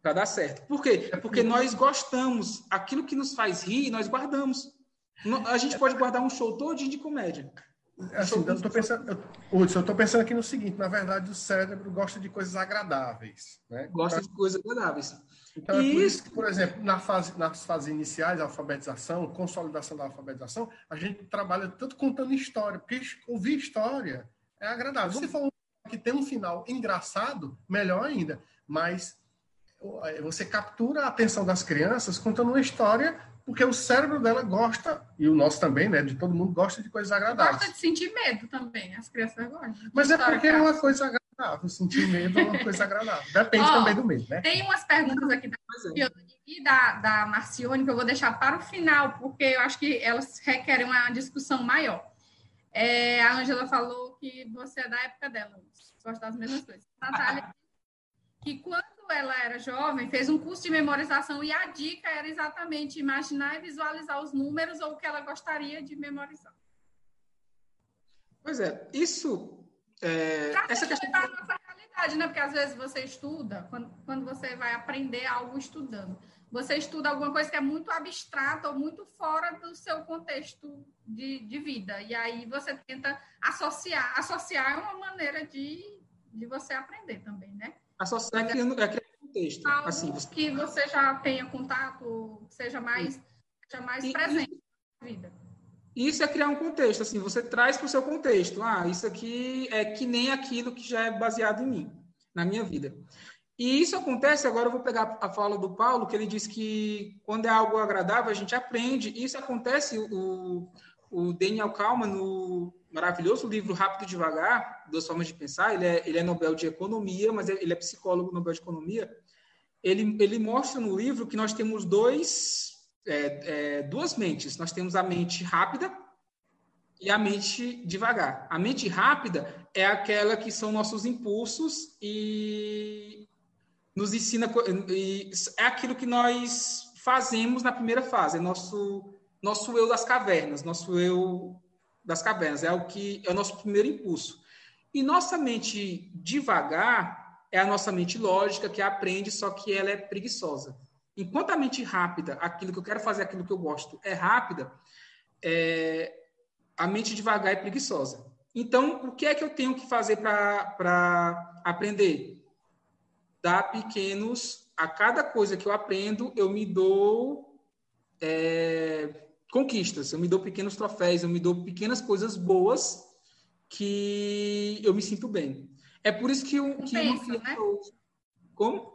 para dar certo. Por quê? Porque nós gostamos, aquilo que nos faz rir, nós guardamos. A gente pode guardar um show todo de comédia. Assim, eu estou pensando, eu, eu estou pensando aqui no seguinte: na verdade, o cérebro gosta de coisas agradáveis. Né? Gosta de coisas agradáveis. Então, é por isso que, por exemplo, na fase, nas fases iniciais, alfabetização, consolidação da alfabetização, a gente trabalha tanto contando história, porque ouvir história é agradável. Se for um que tem um final engraçado, melhor ainda. Mas você captura a atenção das crianças contando uma história porque o cérebro dela gosta, e o nosso também, né? De todo mundo gosta de coisas agradáveis. Gosta de sentir medo também, as crianças gostam. Mas é porque é uma coisa agradável, sentir medo é uma coisa agradável. Depende oh, também do medo, né? Tem umas perguntas aqui da Marcione e da, da Marcione que eu vou deixar para o final, porque eu acho que elas requerem uma discussão maior. É, a Angela falou que você é da época dela, gosta das mesmas coisas. Natália, que quando ela era jovem, fez um curso de memorização e a dica era exatamente imaginar e visualizar os números ou o que ela gostaria de memorizar. Pois é, isso. É, essa questão. Da nossa realidade, né? Porque às vezes você estuda, quando, quando você vai aprender algo estudando, você estuda alguma coisa que é muito abstrata ou muito fora do seu contexto de, de vida. E aí você tenta associar. Associar é uma maneira de, de você aprender também, né? Associar é criando, é contexto. Algo assim, você... que você já tenha contato, seja mais, seja mais e, presente na vida. Isso é criar um contexto, assim, você traz para o seu contexto. Ah, isso aqui é que nem aquilo que já é baseado em mim, na minha vida. E isso acontece, agora eu vou pegar a fala do Paulo, que ele diz que quando é algo agradável, a gente aprende. Isso acontece, o, o Daniel Kalman, no maravilhoso livro Rápido e Devagar, Duas Formas de Pensar, ele é, ele é Nobel de Economia, mas ele é psicólogo Nobel de Economia, ele, ele mostra no livro que nós temos dois, é, é, duas mentes. Nós temos a mente rápida e a mente devagar. A mente rápida é aquela que são nossos impulsos e nos ensina e é aquilo que nós fazemos na primeira fase, é nosso nosso eu das cavernas, nosso eu das cavernas, é o que é o nosso primeiro impulso. E nossa mente devagar é a nossa mente lógica que aprende, só que ela é preguiçosa. Enquanto a mente rápida, aquilo que eu quero fazer, aquilo que eu gosto, é rápida, é, a mente devagar é preguiçosa. Então, o que é que eu tenho que fazer para aprender? Dar pequenos. A cada coisa que eu aprendo, eu me dou é, conquistas, eu me dou pequenos troféus, eu me dou pequenas coisas boas que eu me sinto bem. É por isso que, um, que uma criança... Né? Como?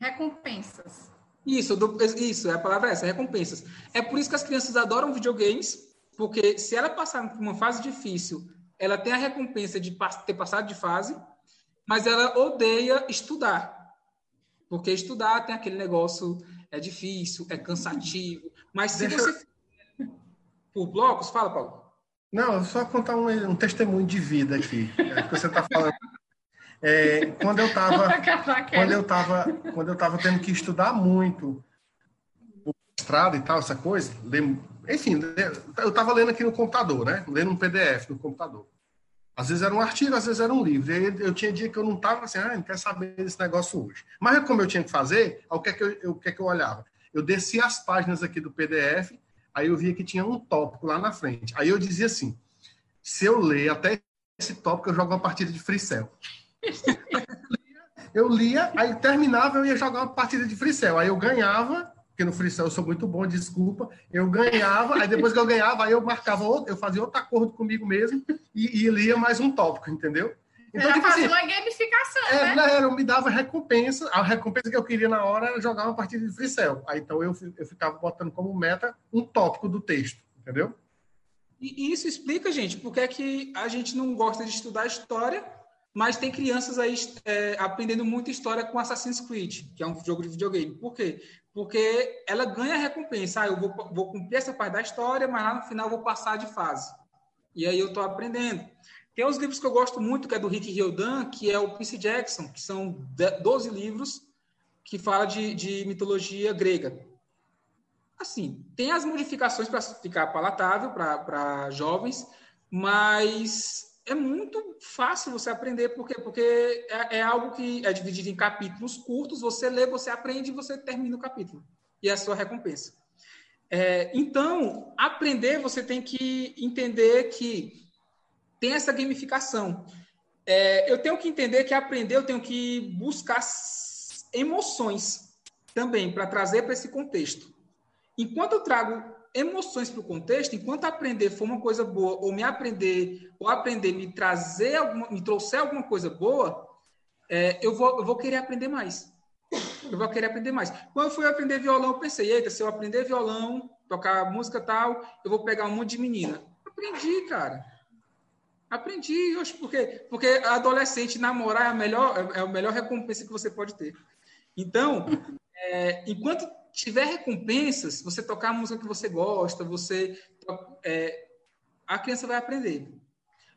Recompensas. Isso, isso, é a palavra é essa, recompensas. É por isso que as crianças adoram videogames, porque se ela passar por uma fase difícil, ela tem a recompensa de ter passado de fase, mas ela odeia estudar. Porque estudar tem aquele negócio, é difícil, é cansativo. Mas se Deixa você. Por blocos, fala, Paulo. Não, só contar um, um testemunho de vida aqui. É, que você está falando. É, quando eu estava quando eu tava, quando eu tava tendo que estudar muito o estrada e tal, essa coisa, enfim, eu estava lendo aqui no computador, né? Lendo um PDF no computador. Às vezes era um artigo, às vezes era um livro. E aí eu tinha dia que eu não estava assim, ah, não quero saber desse negócio hoje. Mas como eu tinha que fazer, o que é que eu, o que é que eu olhava? Eu descia as páginas aqui do PDF, aí eu via que tinha um tópico lá na frente. Aí eu dizia assim, se eu ler até esse tópico, eu jogo uma partida de Free Cell. eu lia, aí terminava, eu ia jogar uma partida de freestyle. Aí eu ganhava, porque no freestyle eu sou muito bom, desculpa. Eu ganhava, aí depois que eu ganhava, aí eu marcava outro, eu fazia outro acordo comigo mesmo e, e lia mais um tópico, entendeu? Então, tipo assim, uma gamificação, é, né? Era, me dava recompensa. A recompensa que eu queria na hora era jogar uma partida de freestyle. Aí então eu, eu ficava botando como meta um tópico do texto, entendeu? E isso explica, gente, porque é que a gente não gosta de estudar história mas tem crianças aí é, aprendendo muita história com Assassin's Creed, que é um jogo de videogame. Por quê? Porque ela ganha recompensa. Ah, eu vou, vou cumprir essa parte da história, mas lá no final vou passar de fase. E aí eu estou aprendendo. Tem uns livros que eu gosto muito, que é do Rick Riordan, que é o Percy Jackson, que são 12 livros que fala de, de mitologia grega. Assim, tem as modificações para ficar palatável para jovens, mas é muito fácil você aprender, porque, porque é, é, algo que é dividido em capítulos curtos, você lê, você aprende e você termina o capítulo. E é a sua recompensa. É, então, aprender, você tem que entender que tem essa gamificação. É, eu tenho que entender que aprender, eu tenho que buscar emoções também para trazer para esse contexto. Enquanto eu trago emoções para o contexto, enquanto aprender for uma coisa boa, ou me aprender, ou aprender me trazer alguma, me trouxer alguma coisa boa, é, eu, vou, eu vou querer aprender mais. Eu vou querer aprender mais. Quando eu fui aprender violão, eu pensei, eita, se eu aprender violão, tocar música tal, eu vou pegar um monte de menina. Aprendi, cara. Aprendi, hoje, por quê? Porque adolescente namorar é a melhor, é a melhor recompensa que você pode ter. Então, é, enquanto tiver recompensas, você tocar a música que você gosta, você é, a criança vai aprender.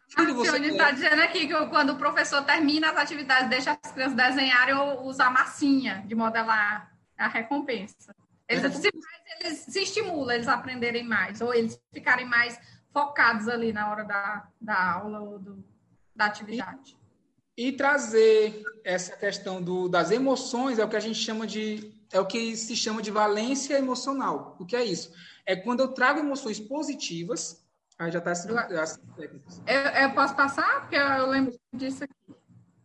Filho, você está dizendo aqui que quando o professor termina as atividades, deixa as crianças desenharem ou usar massinha de modelar a recompensa. Eles, é. se, eles se estimulam eles aprenderem mais, ou eles ficarem mais focados ali na hora da, da aula ou do, da atividade. E, e trazer essa questão do, das emoções é o que a gente chama de é o que se chama de valência emocional. O que é isso? É quando eu trago emoções positivas. Aí já está assim, eu, eu, posso passar? Porque eu lembro disso aqui.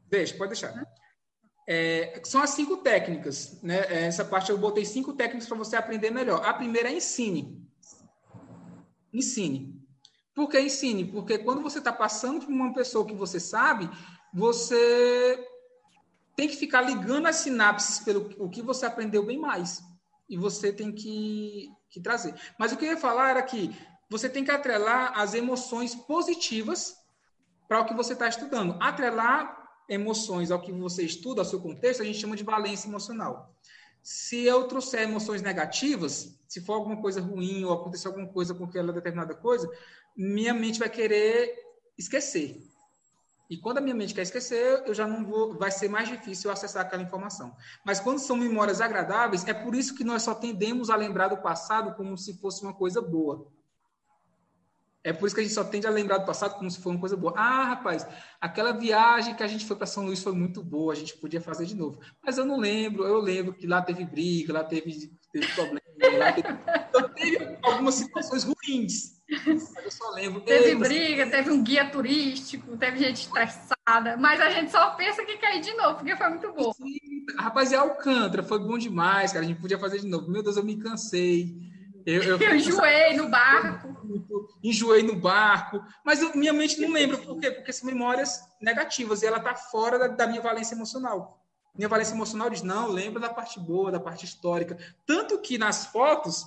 Deixa, pode deixar. É, são as cinco técnicas. Né? É, essa parte eu botei cinco técnicas para você aprender melhor. A primeira é ensine. Ensine. Por que ensine? Porque quando você está passando por uma pessoa que você sabe, você tem que ficar ligando as sinapses pelo o que você aprendeu bem mais. E você tem que, que trazer. Mas o que eu ia falar era que você tem que atrelar as emoções positivas para o que você está estudando. Atrelar emoções ao que você estuda, ao seu contexto, a gente chama de valência emocional. Se eu trouxer emoções negativas, se for alguma coisa ruim ou acontecer alguma coisa com aquela determinada coisa, minha mente vai querer esquecer. E quando a minha mente quer esquecer, eu já não vou, vai ser mais difícil acessar aquela informação. Mas quando são memórias agradáveis, é por isso que nós só tendemos a lembrar do passado como se fosse uma coisa boa. É por isso que a gente só tende a lembrar do passado como se fosse uma coisa boa. Ah, rapaz, aquela viagem que a gente foi para São Luís foi muito boa, a gente podia fazer de novo. Mas eu não lembro, eu lembro que lá teve briga, lá teve, teve problema, lá teve, então, teve algumas situações ruins. Eu só lembro. Teve briga, teve um guia turístico, teve gente estressada, mas a gente só pensa que cair de novo, porque foi muito bom. Sim, rapaz, e Alcântara, foi bom demais, cara. A gente podia fazer de novo. Meu Deus, eu me cansei. Eu, eu, eu enjoei no barco. Enjoei no barco. Mas eu, minha mente não lembra. Por quê? Porque são memórias negativas e ela está fora da, da, minha valência emocional. Minha valência emocional diz: não, lembra da parte boa, da parte histórica. Tanto que nas fotos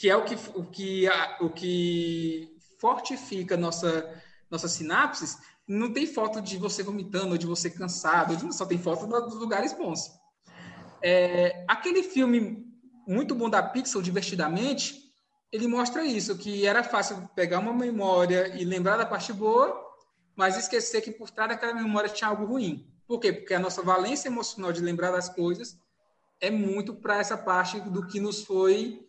que é o que, o que, o que fortifica nossa, nossas sinapses, não tem foto de você vomitando ou de você cansado, só tem foto dos lugares bons. É, aquele filme muito bom da Pixel, Divertidamente, ele mostra isso, que era fácil pegar uma memória e lembrar da parte boa, mas esquecer que por trás daquela memória tinha algo ruim. Por quê? Porque a nossa valência emocional de lembrar das coisas é muito para essa parte do que nos foi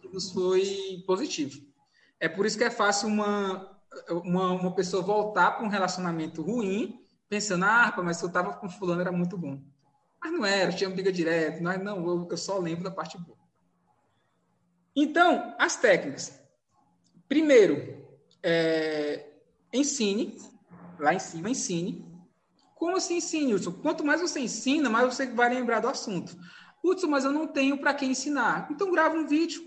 que nos foi positivo. É por isso que é fácil uma uma, uma pessoa voltar para um relacionamento ruim, pensando, ah, mas se eu estava com fulano era muito bom. Mas não era, tinha briga direto, não, não eu, eu só lembro da parte boa. Então, as técnicas. Primeiro, é, ensine, lá em cima, ensine como assim ensine, Hudson? Quanto mais você ensina, mais você vai lembrar do assunto. Hudson, mas eu não tenho para quem ensinar. Então grava um vídeo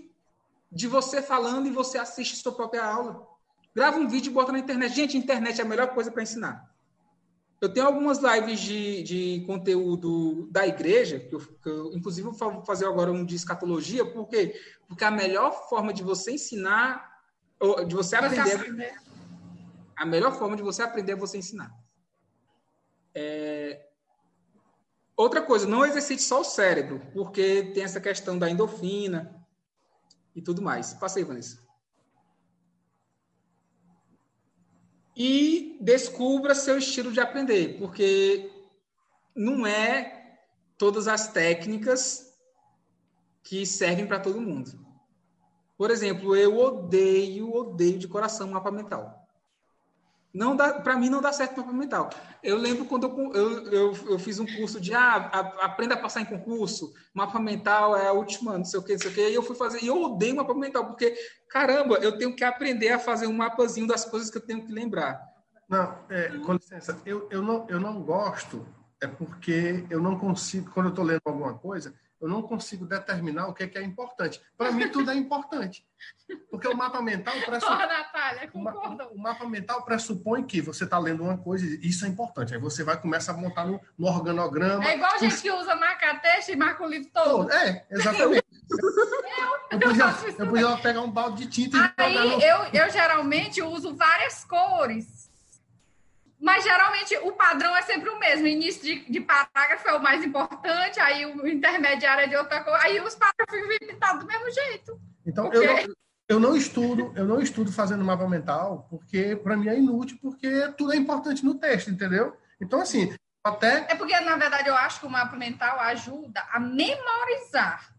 de você falando e você assiste sua própria aula. Grava um vídeo e bota na internet. Gente, internet é a melhor coisa para ensinar. Eu tenho algumas lives de, de conteúdo da igreja, que eu, que eu, inclusive vou fazer agora um de escatologia, por quê? Porque a melhor forma de você ensinar, de você aprender, a melhor forma de você aprender é você ensinar. É... Outra coisa, não exercite só o cérebro, porque tem essa questão da endorfina e tudo mais. Passei, Vanessa. E descubra seu estilo de aprender, porque não é todas as técnicas que servem para todo mundo. Por exemplo, eu odeio, odeio de coração mapa mental. Não dá, para mim não dá certo mapa mental. Eu lembro quando eu, eu, eu, eu, fiz um curso de ah, aprenda a passar em concurso, mapa mental é a última, não sei o que, não sei o que, e eu fui fazer, e eu odeio mapa mental, porque, caramba, eu tenho que aprender a fazer um mapazinho das coisas que eu tenho que lembrar. Não, é, com licença, eu, eu, não, eu não gosto, é porque eu não consigo, quando eu estou lendo alguma coisa, eu não consigo determinar o que é, que é importante. Para mim, tudo é importante. Porque o mapa mental pressupõe. Oh, Natália, o, o mapa mental pressupõe que você está lendo uma coisa e isso é importante. Aí você vai começar a montar no, no organograma. É igual a gente que usa marca-texto e marca o livro todo. É, exatamente. eu, eu, podia, eu podia pegar um balde de tinta e Aí, eu, eu geralmente uso várias cores mas geralmente o padrão é sempre o mesmo. O início de, de parágrafo é o mais importante, aí o intermediário é de outra coisa, aí os parágrafos vêm pintados do mesmo jeito. Então, porque... eu, não, eu não estudo, eu não estudo fazendo mapa mental, porque para mim é inútil, porque tudo é importante no texto, entendeu? Então, assim, até. É porque, na verdade, eu acho que o mapa mental ajuda a memorizar.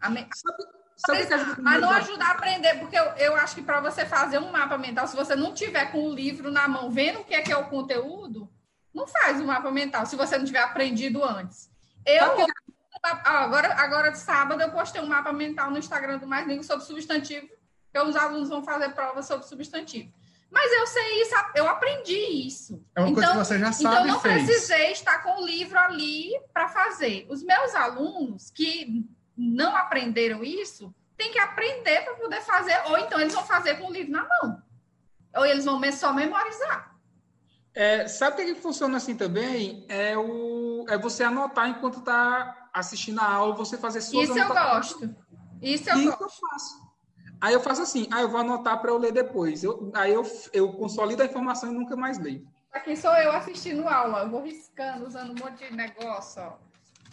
A me... Sabe, Ajuda mas não ajuda a aprender, porque eu, eu acho que para você fazer um mapa mental, se você não tiver com o livro na mão, vendo o que é, que é o conteúdo, não faz o um mapa mental, se você não tiver aprendido antes. Eu, agora, agora de sábado, eu postei um mapa mental no Instagram do Mais Língua sobre substantivo, que os alunos vão fazer prova sobre substantivo. Mas eu sei isso, eu aprendi isso. É uma então, coisa que você já sabe. Então, não fez. precisei estar com o livro ali para fazer. Os meus alunos que não aprenderam isso, tem que aprender para poder fazer, ou então eles vão fazer com o livro na mão. Ou eles vão só memorizar. É, sabe o que funciona assim também? É, o, é você anotar enquanto está assistindo a aula, você fazer suas Isso eu gosto. Isso eu Isso gosto. eu faço. Aí eu faço assim, ah, eu vou anotar para eu ler depois. Eu, aí eu, eu consolido a informação e nunca mais leio. Aqui sou eu assistindo aula, eu vou riscando, usando um monte de negócio. Ó.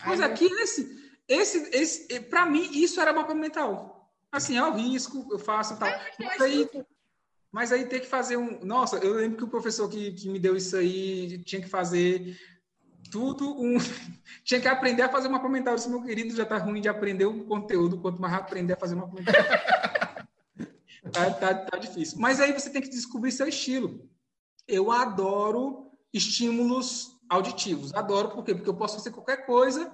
Pois aqui eu... esse, esse, esse, para mim, isso era mapa mental. Assim, é o risco, eu faço tal. Mas aí, mas aí tem que fazer um. Nossa, eu lembro que o professor que, que me deu isso aí tinha que fazer tudo um. tinha que aprender a fazer um mapa mental. Disse, meu querido, já tá ruim de aprender o conteúdo, quanto mais aprender a fazer um mapa mental. tá, tá, tá difícil. Mas aí você tem que descobrir seu estilo. Eu adoro estímulos auditivos. Adoro, por quê? Porque eu posso fazer qualquer coisa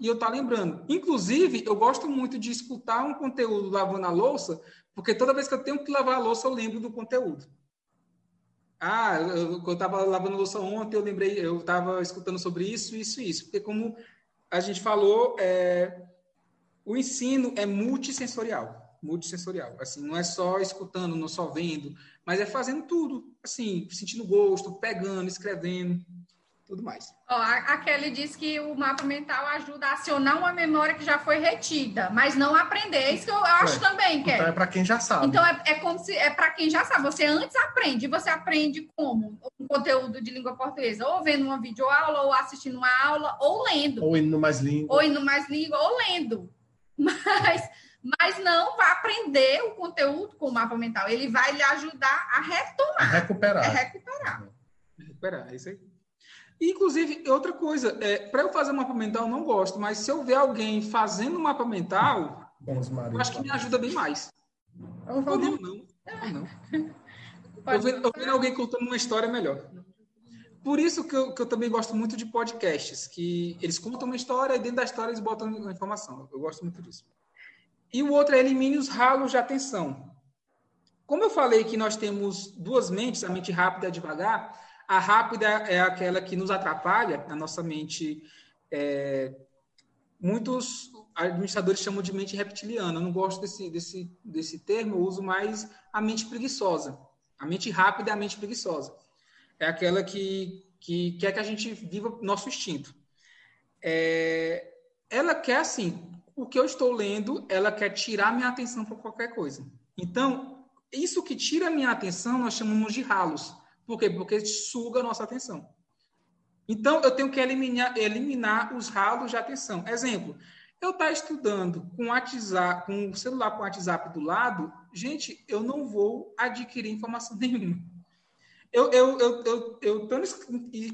e eu estar tá lembrando. Inclusive, eu gosto muito de escutar um conteúdo lavando a louça, porque toda vez que eu tenho que lavar a louça, eu lembro do conteúdo. Ah, eu estava lavando louça ontem, eu lembrei, eu estava escutando sobre isso, isso isso. Porque como a gente falou, é, o ensino é multissensorial. Multissensorial. Assim, não é só escutando, não só vendo, mas é fazendo tudo. Assim, sentindo gosto, pegando, escrevendo tudo mais. Ó, a Kelly disse que o mapa mental ajuda a acionar uma memória que já foi retida, mas não aprender. É isso que eu acho é. também, Kelly. Então é para quem já sabe. Então é, é como se é para quem já sabe. Você antes aprende, você aprende como um conteúdo de língua portuguesa, ou vendo uma videoaula, ou assistindo uma aula, ou lendo. Ou indo mais língua. Ou indo mais língua, ou lendo. Mas mas não vai aprender o conteúdo com o mapa mental. Ele vai lhe ajudar a retomar. A recuperar. É recuperar. Recuperar, é isso aí. Inclusive, outra coisa, é, para eu fazer um mapa mental, eu não gosto, mas se eu ver alguém fazendo um mapa mental, eu acho que me ajuda bem mais. Eu não, não. não. não. Eu vendo, eu vendo alguém contando uma história melhor. Por isso que eu, que eu, também gosto muito de podcasts, que eles contam uma história e dentro da história eles botam a informação. Eu gosto muito disso. E o outro é elimine os ralos de atenção. Como eu falei que nós temos duas mentes, a mente rápida e a devagar, a rápida é aquela que nos atrapalha, a nossa mente. É, muitos administradores chamam de mente reptiliana. Eu não gosto desse, desse, desse termo, eu uso mais a mente preguiçosa. A mente rápida é a mente preguiçosa. É aquela que, que quer que a gente viva nosso instinto. É, ela quer, assim, o que eu estou lendo, ela quer tirar minha atenção para qualquer coisa. Então, isso que tira minha atenção, nós chamamos de ralos. Por quê? Porque suga a nossa atenção. Então, eu tenho que eliminar, eliminar os ralos de atenção. Exemplo, eu estar tá estudando com, WhatsApp, com o celular com o WhatsApp do lado, gente, eu não vou adquirir informação nenhuma. Eu eu eu eu, eu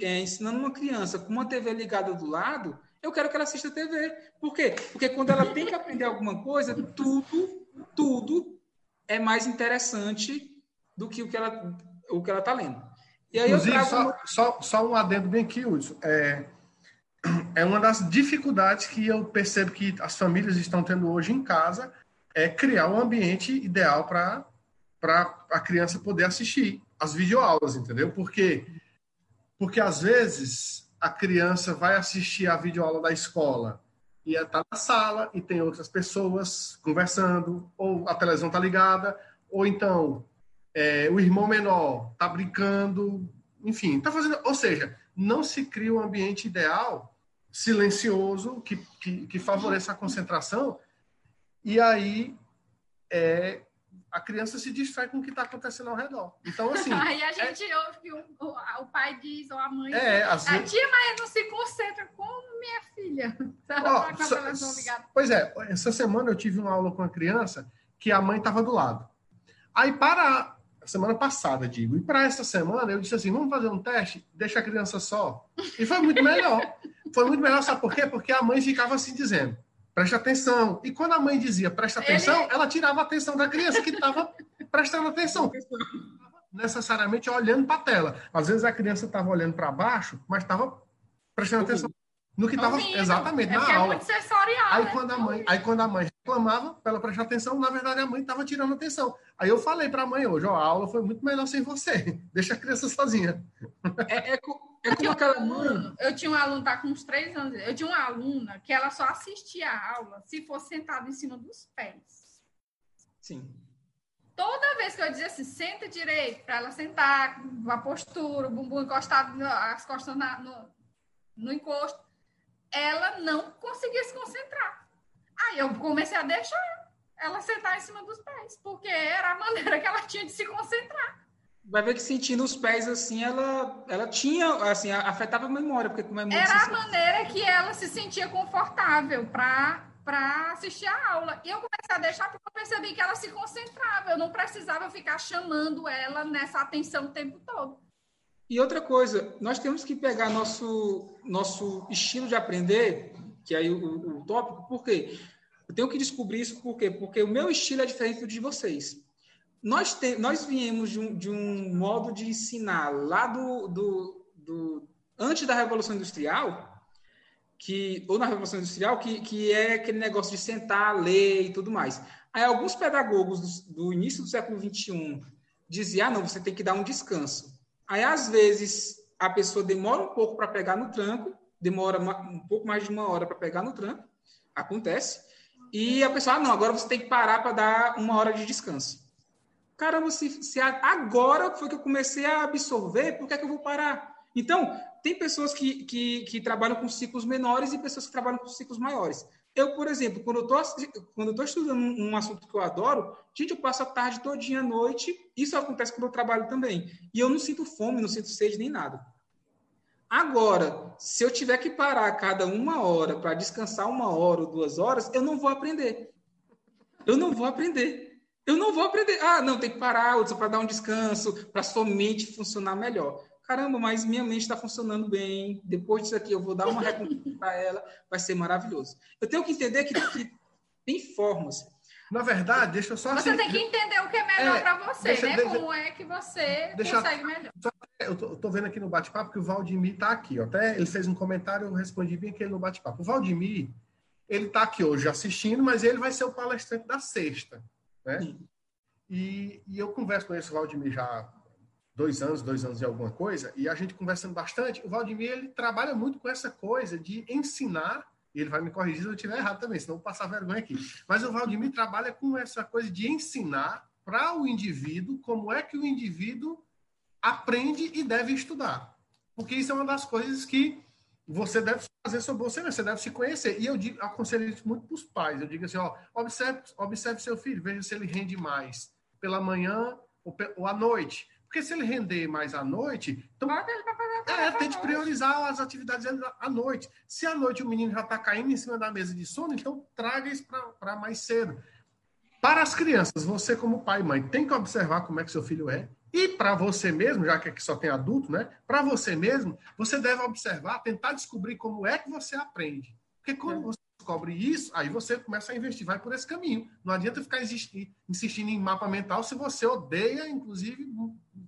é, ensinando uma criança com uma TV ligada do lado, eu quero que ela assista TV. Por quê? Porque quando ela tem que aprender alguma coisa, tudo, tudo é mais interessante do que o que ela o que ela está lendo. E aí Inclusive, eu trago... só, só, só um adendo bem aqui, Wilson. É, é uma das dificuldades que eu percebo que as famílias estão tendo hoje em casa, é criar um ambiente ideal para a criança poder assistir as videoaulas, entendeu? Porque, porque às vezes a criança vai assistir a videoaula da escola e está na sala e tem outras pessoas conversando, ou a televisão está ligada, ou então é, o irmão menor está brincando, enfim, está fazendo. Ou seja, não se cria um ambiente ideal, silencioso, que, que, que favoreça a concentração, e aí é, a criança se distrai com o que está acontecendo ao redor. Então, assim. Aí a gente é... ouve o, o, o, pai diz, ou a mãe é, diz, a tia, mas não se concentra como minha filha. Tá oh, pois é, essa semana eu tive uma aula com uma criança que a mãe estava do lado. Aí, para a semana passada, digo, e para essa semana eu disse assim: vamos fazer um teste, deixa a criança só. E foi muito melhor. foi muito melhor, sabe por quê? Porque a mãe ficava assim dizendo preste atenção. E quando a mãe dizia preste atenção, Ele... ela tirava a atenção da criança que estava prestando atenção. Necessariamente olhando para a tela. Às vezes a criança estava olhando para baixo, mas estava prestando atenção no que estava exatamente é na é aula. É muito sensorial, aí né? quando a mãe, aí quando a mãe reclamava para ela prestar atenção, na verdade a mãe estava tirando atenção. Aí eu falei para a mãe hoje, ó, a aula foi muito melhor sem você. Deixa a criança sozinha. É, é, é como aquela mãe. Eu tinha um aluno, tá com uns três anos. Eu tinha uma aluna que ela só assistia a aula se fosse sentada em cima dos pés. Sim. Toda vez que eu dizia assim, senta direito, para ela sentar, com a postura, o bumbum encostado, as costas na, no, no encosto, ela não conseguia se concentrar. Aí eu comecei a deixar ela sentar em cima dos pés, porque era a maneira que ela tinha de se concentrar vai ver que sentindo os pés assim, ela, ela tinha, assim, afetava a memória, porque como é muito Era a maneira que ela se sentia confortável para para assistir a aula. E eu comecei a deixar porque eu percebi que ela se concentrava, eu não precisava ficar chamando ela nessa atenção o tempo todo. E outra coisa, nós temos que pegar nosso nosso estilo de aprender, que é aí o, o, tópico, por quê? Eu tenho que descobrir isso por quê? Porque o meu estilo é diferente do de vocês nós, te, nós viemos de um, de um modo de ensinar lá do, do, do, antes da Revolução Industrial, que ou na Revolução Industrial, que, que é aquele negócio de sentar, ler e tudo mais. Aí alguns pedagogos do, do início do século XXI diziam, ah, não, você tem que dar um descanso. Aí, às vezes, a pessoa demora um pouco para pegar no tranco, demora um pouco mais de uma hora para pegar no tranco, acontece, e a pessoa, ah, não, agora você tem que parar para dar uma hora de descanso. Caramba, se, se agora foi que eu comecei a absorver, por que, é que eu vou parar? Então, tem pessoas que, que, que, trabalham com ciclos menores e pessoas que trabalham com ciclos maiores. Eu, por exemplo, quando eu estou estudando um, assunto que eu adoro, gente, eu passo a tarde todinha à noite, isso acontece quando eu trabalho também. E eu não sinto fome, não sinto sede nem nada. Agora, se eu tiver que parar cada uma hora para descansar uma hora ou duas horas, eu não vou aprender. Eu não vou aprender. Eu não vou aprender. Ah, não, tem que parar para dar um descanso, para sua mente funcionar melhor. Caramba, mas minha mente está funcionando bem. Depois disso aqui, eu vou dar uma recompensa para ela, vai ser maravilhoso. Eu tenho que entender que, que, tem formas. Na verdade, deixa eu só. Você assim, tem que entender o que é melhor é, para você, deixa, né? Deixa, Como é que você deixa, consegue melhor. Eu estou vendo aqui no bate-papo que o Valdemir está aqui. Ó. Até ele fez um comentário, eu respondi bem aquele no bate-papo. O Valdemir, ele está aqui hoje assistindo, mas ele vai ser o palestrante da sexta. Né? E, e, eu converso com esse Valdemir já dois anos, dois anos e alguma coisa, e a gente conversando bastante. O Valdemir ele trabalha muito com essa coisa de ensinar, e ele vai me corrigir se eu estiver errado também, senão vou passar vergonha aqui. Mas o Valdemir trabalha com essa coisa de ensinar para o indivíduo como é que o indivíduo aprende e deve estudar. Porque isso é uma das coisas que você deve fazer sobre você mesmo, você deve se conhecer. E eu digo, aconselho isso muito para os pais. Eu digo assim, ó, observe, observe seu filho, veja se ele rende mais pela manhã ou, ou à noite. Porque se ele render mais à noite, então é, tente priorizar as atividades à noite. Se à noite o menino já está caindo em cima da mesa de sono, então traga isso para mais cedo. Para as crianças, você como pai e mãe tem que observar como é que seu filho é, e para você mesmo, já que aqui só tem adulto, né? Para você mesmo, você deve observar, tentar descobrir como é que você aprende. Porque quando é. você descobre isso, aí você começa a investir, vai por esse caminho. Não adianta ficar insistindo em mapa mental se você odeia, inclusive,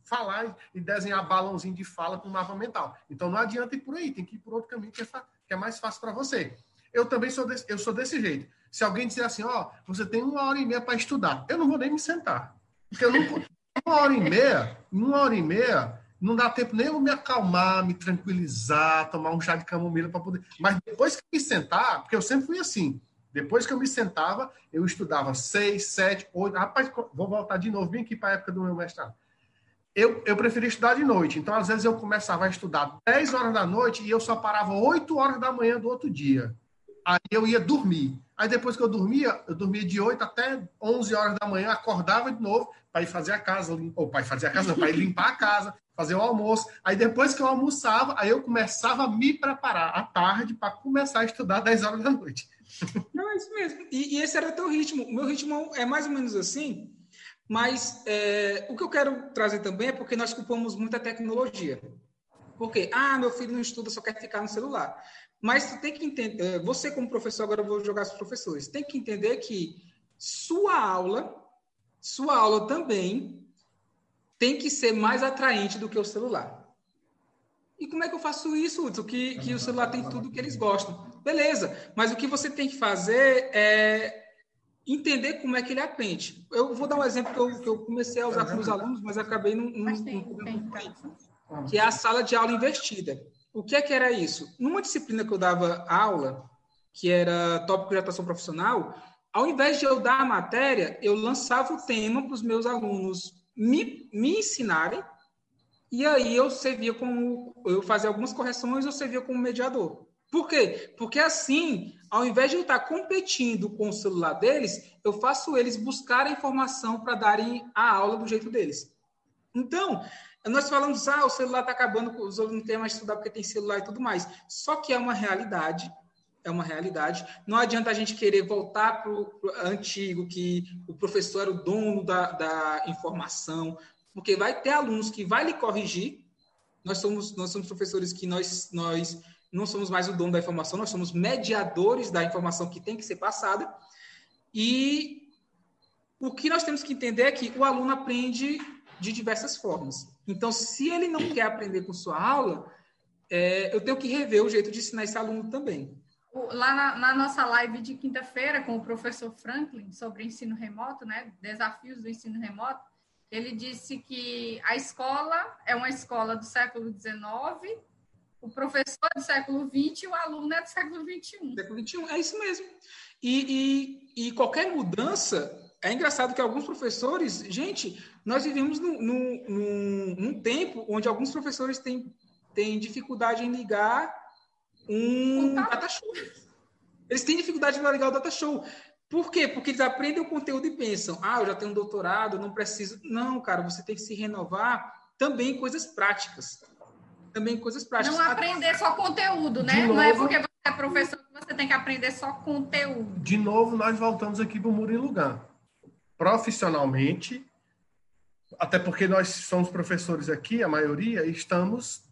falar e desenhar balãozinho de fala com mapa mental. Então não adianta ir por aí, tem que ir por outro caminho que é, que é mais fácil para você. Eu também sou desse, eu sou desse jeito. Se alguém disser assim, ó, você tem uma hora e meia para estudar, eu não vou nem me sentar. Porque eu não, uma hora e meia, uma hora e meia, não dá tempo nem eu me acalmar, me tranquilizar, tomar um chá de camomila para poder. Mas depois que me sentar, porque eu sempre fui assim, depois que eu me sentava, eu estudava seis, sete, oito. Rapaz, vou voltar de novo, bem aqui para a época do meu mestrado. Eu, eu preferia estudar de noite. Então, às vezes, eu começava a estudar 10 horas da noite e eu só parava 8 horas da manhã do outro dia. Aí eu ia dormir. Aí depois que eu dormia, eu dormia de 8 até 11 horas da manhã, acordava de novo para ir fazer a casa, ou para ir fazer a casa, para ir limpar a casa, fazer o almoço. Aí depois que eu almoçava, aí eu começava a me preparar à tarde para começar a estudar 10 horas da noite. Não, é isso mesmo. E, e esse era o teu ritmo. O meu ritmo é mais ou menos assim, mas é, o que eu quero trazer também é porque nós culpamos muita tecnologia. Porque, ah, meu filho não estuda, só quer ficar no celular. Mas tu tem que entender, é, você como professor, agora eu vou jogar os professores, tem que entender que sua aula, sua aula também tem que ser mais atraente do que o celular. E como é que eu faço isso, Hudson? Que, que o celular tem tudo que eles gostam. Beleza, mas o que você tem que fazer é entender como é que ele aprende. Eu vou dar um exemplo que eu, que eu comecei a usar com os alunos, mas acabei não, não, não que é a sala de aula invertida. O que é que era isso? Numa disciplina que eu dava aula, que era tópico de atuação profissional, ao invés de eu dar a matéria, eu lançava o tema para os meus alunos me, me ensinarem, e aí eu servia como, eu fazia algumas correções, eu servia como mediador. Por quê? Porque assim, ao invés de eu estar competindo com o celular deles, eu faço eles buscarem informação para darem a aula do jeito deles. Então, nós falamos, ah, o celular está acabando, os alunos não têm mais estudar porque tem celular e tudo mais. Só que é uma realidade, é uma realidade. Não adianta a gente querer voltar para o antigo, que o professor era o dono da, da informação, porque vai ter alunos que vai lhe corrigir. Nós somos, nós somos professores que nós, nós não somos mais o dono da informação, nós somos mediadores da informação que tem que ser passada. E o que nós temos que entender é que o aluno aprende de diversas formas. Então, se ele não quer aprender com sua aula, é, eu tenho que rever o jeito de ensinar esse aluno também. Lá na, na nossa live de quinta-feira com o professor Franklin sobre ensino remoto, né, desafios do ensino remoto, ele disse que a escola é uma escola do século XIX o professor é do século XX e o aluno é do século XXI. Século XXI, é isso mesmo. E, e, e, qualquer mudança, é engraçado que alguns professores, gente, nós vivemos num, num, num tempo onde alguns professores têm, têm dificuldade em ligar um data show. Eles têm dificuldade em ligar o data show. Por quê? Porque eles aprendem o conteúdo e pensam, ah, eu já tenho um doutorado, não preciso. Não, cara, você tem que se renovar também em coisas práticas também coisas práticas. Não aprender só conteúdo, né? Novo, não é porque você é professor que você tem que aprender só conteúdo. De novo, nós voltamos aqui para o Murilo Gun. Profissionalmente, até porque nós somos professores aqui, a maioria, estamos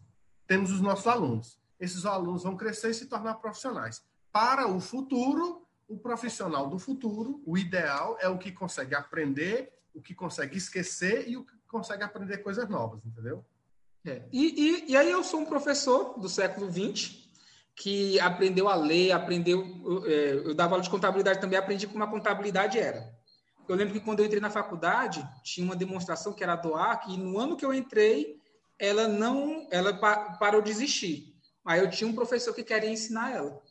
temos os nossos alunos. Esses alunos vão crescer e se tornar profissionais. Para o futuro, o profissional do futuro, o ideal é o que consegue aprender, o que consegue esquecer e o que consegue aprender coisas novas, entendeu? É. E, e, e, aí eu sou um professor do século XX que aprendeu a ler, aprendeu. Eu, é, eu dava aula de contabilidade também, aprendi como a contabilidade era. Eu lembro que quando eu entrei na faculdade, tinha uma demonstração que era doar, que no ano que eu entrei, ela não. Ela parou de existir. Aí eu tinha um professor que queria ensinar ela.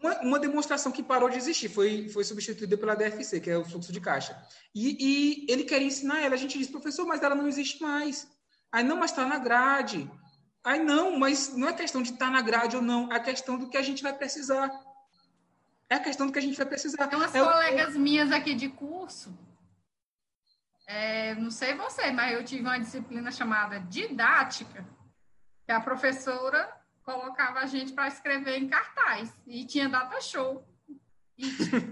Uma, uma, demonstração que parou de existir, foi, foi substituída pela DFC, que é o fluxo de caixa. E, e ele queria ensinar ela. A gente disse, professor, mas ela não existe mais. Aí, não, mas está na grade. Aí, não, mas não é questão de estar tá na grade ou não, é questão do que a gente vai precisar. É a questão do que a gente vai precisar. Tem umas é colegas o... minhas aqui de curso, é, não sei você, mas eu tive uma disciplina chamada didática, que a professora colocava a gente para escrever em cartaz, e tinha data show. E tinha...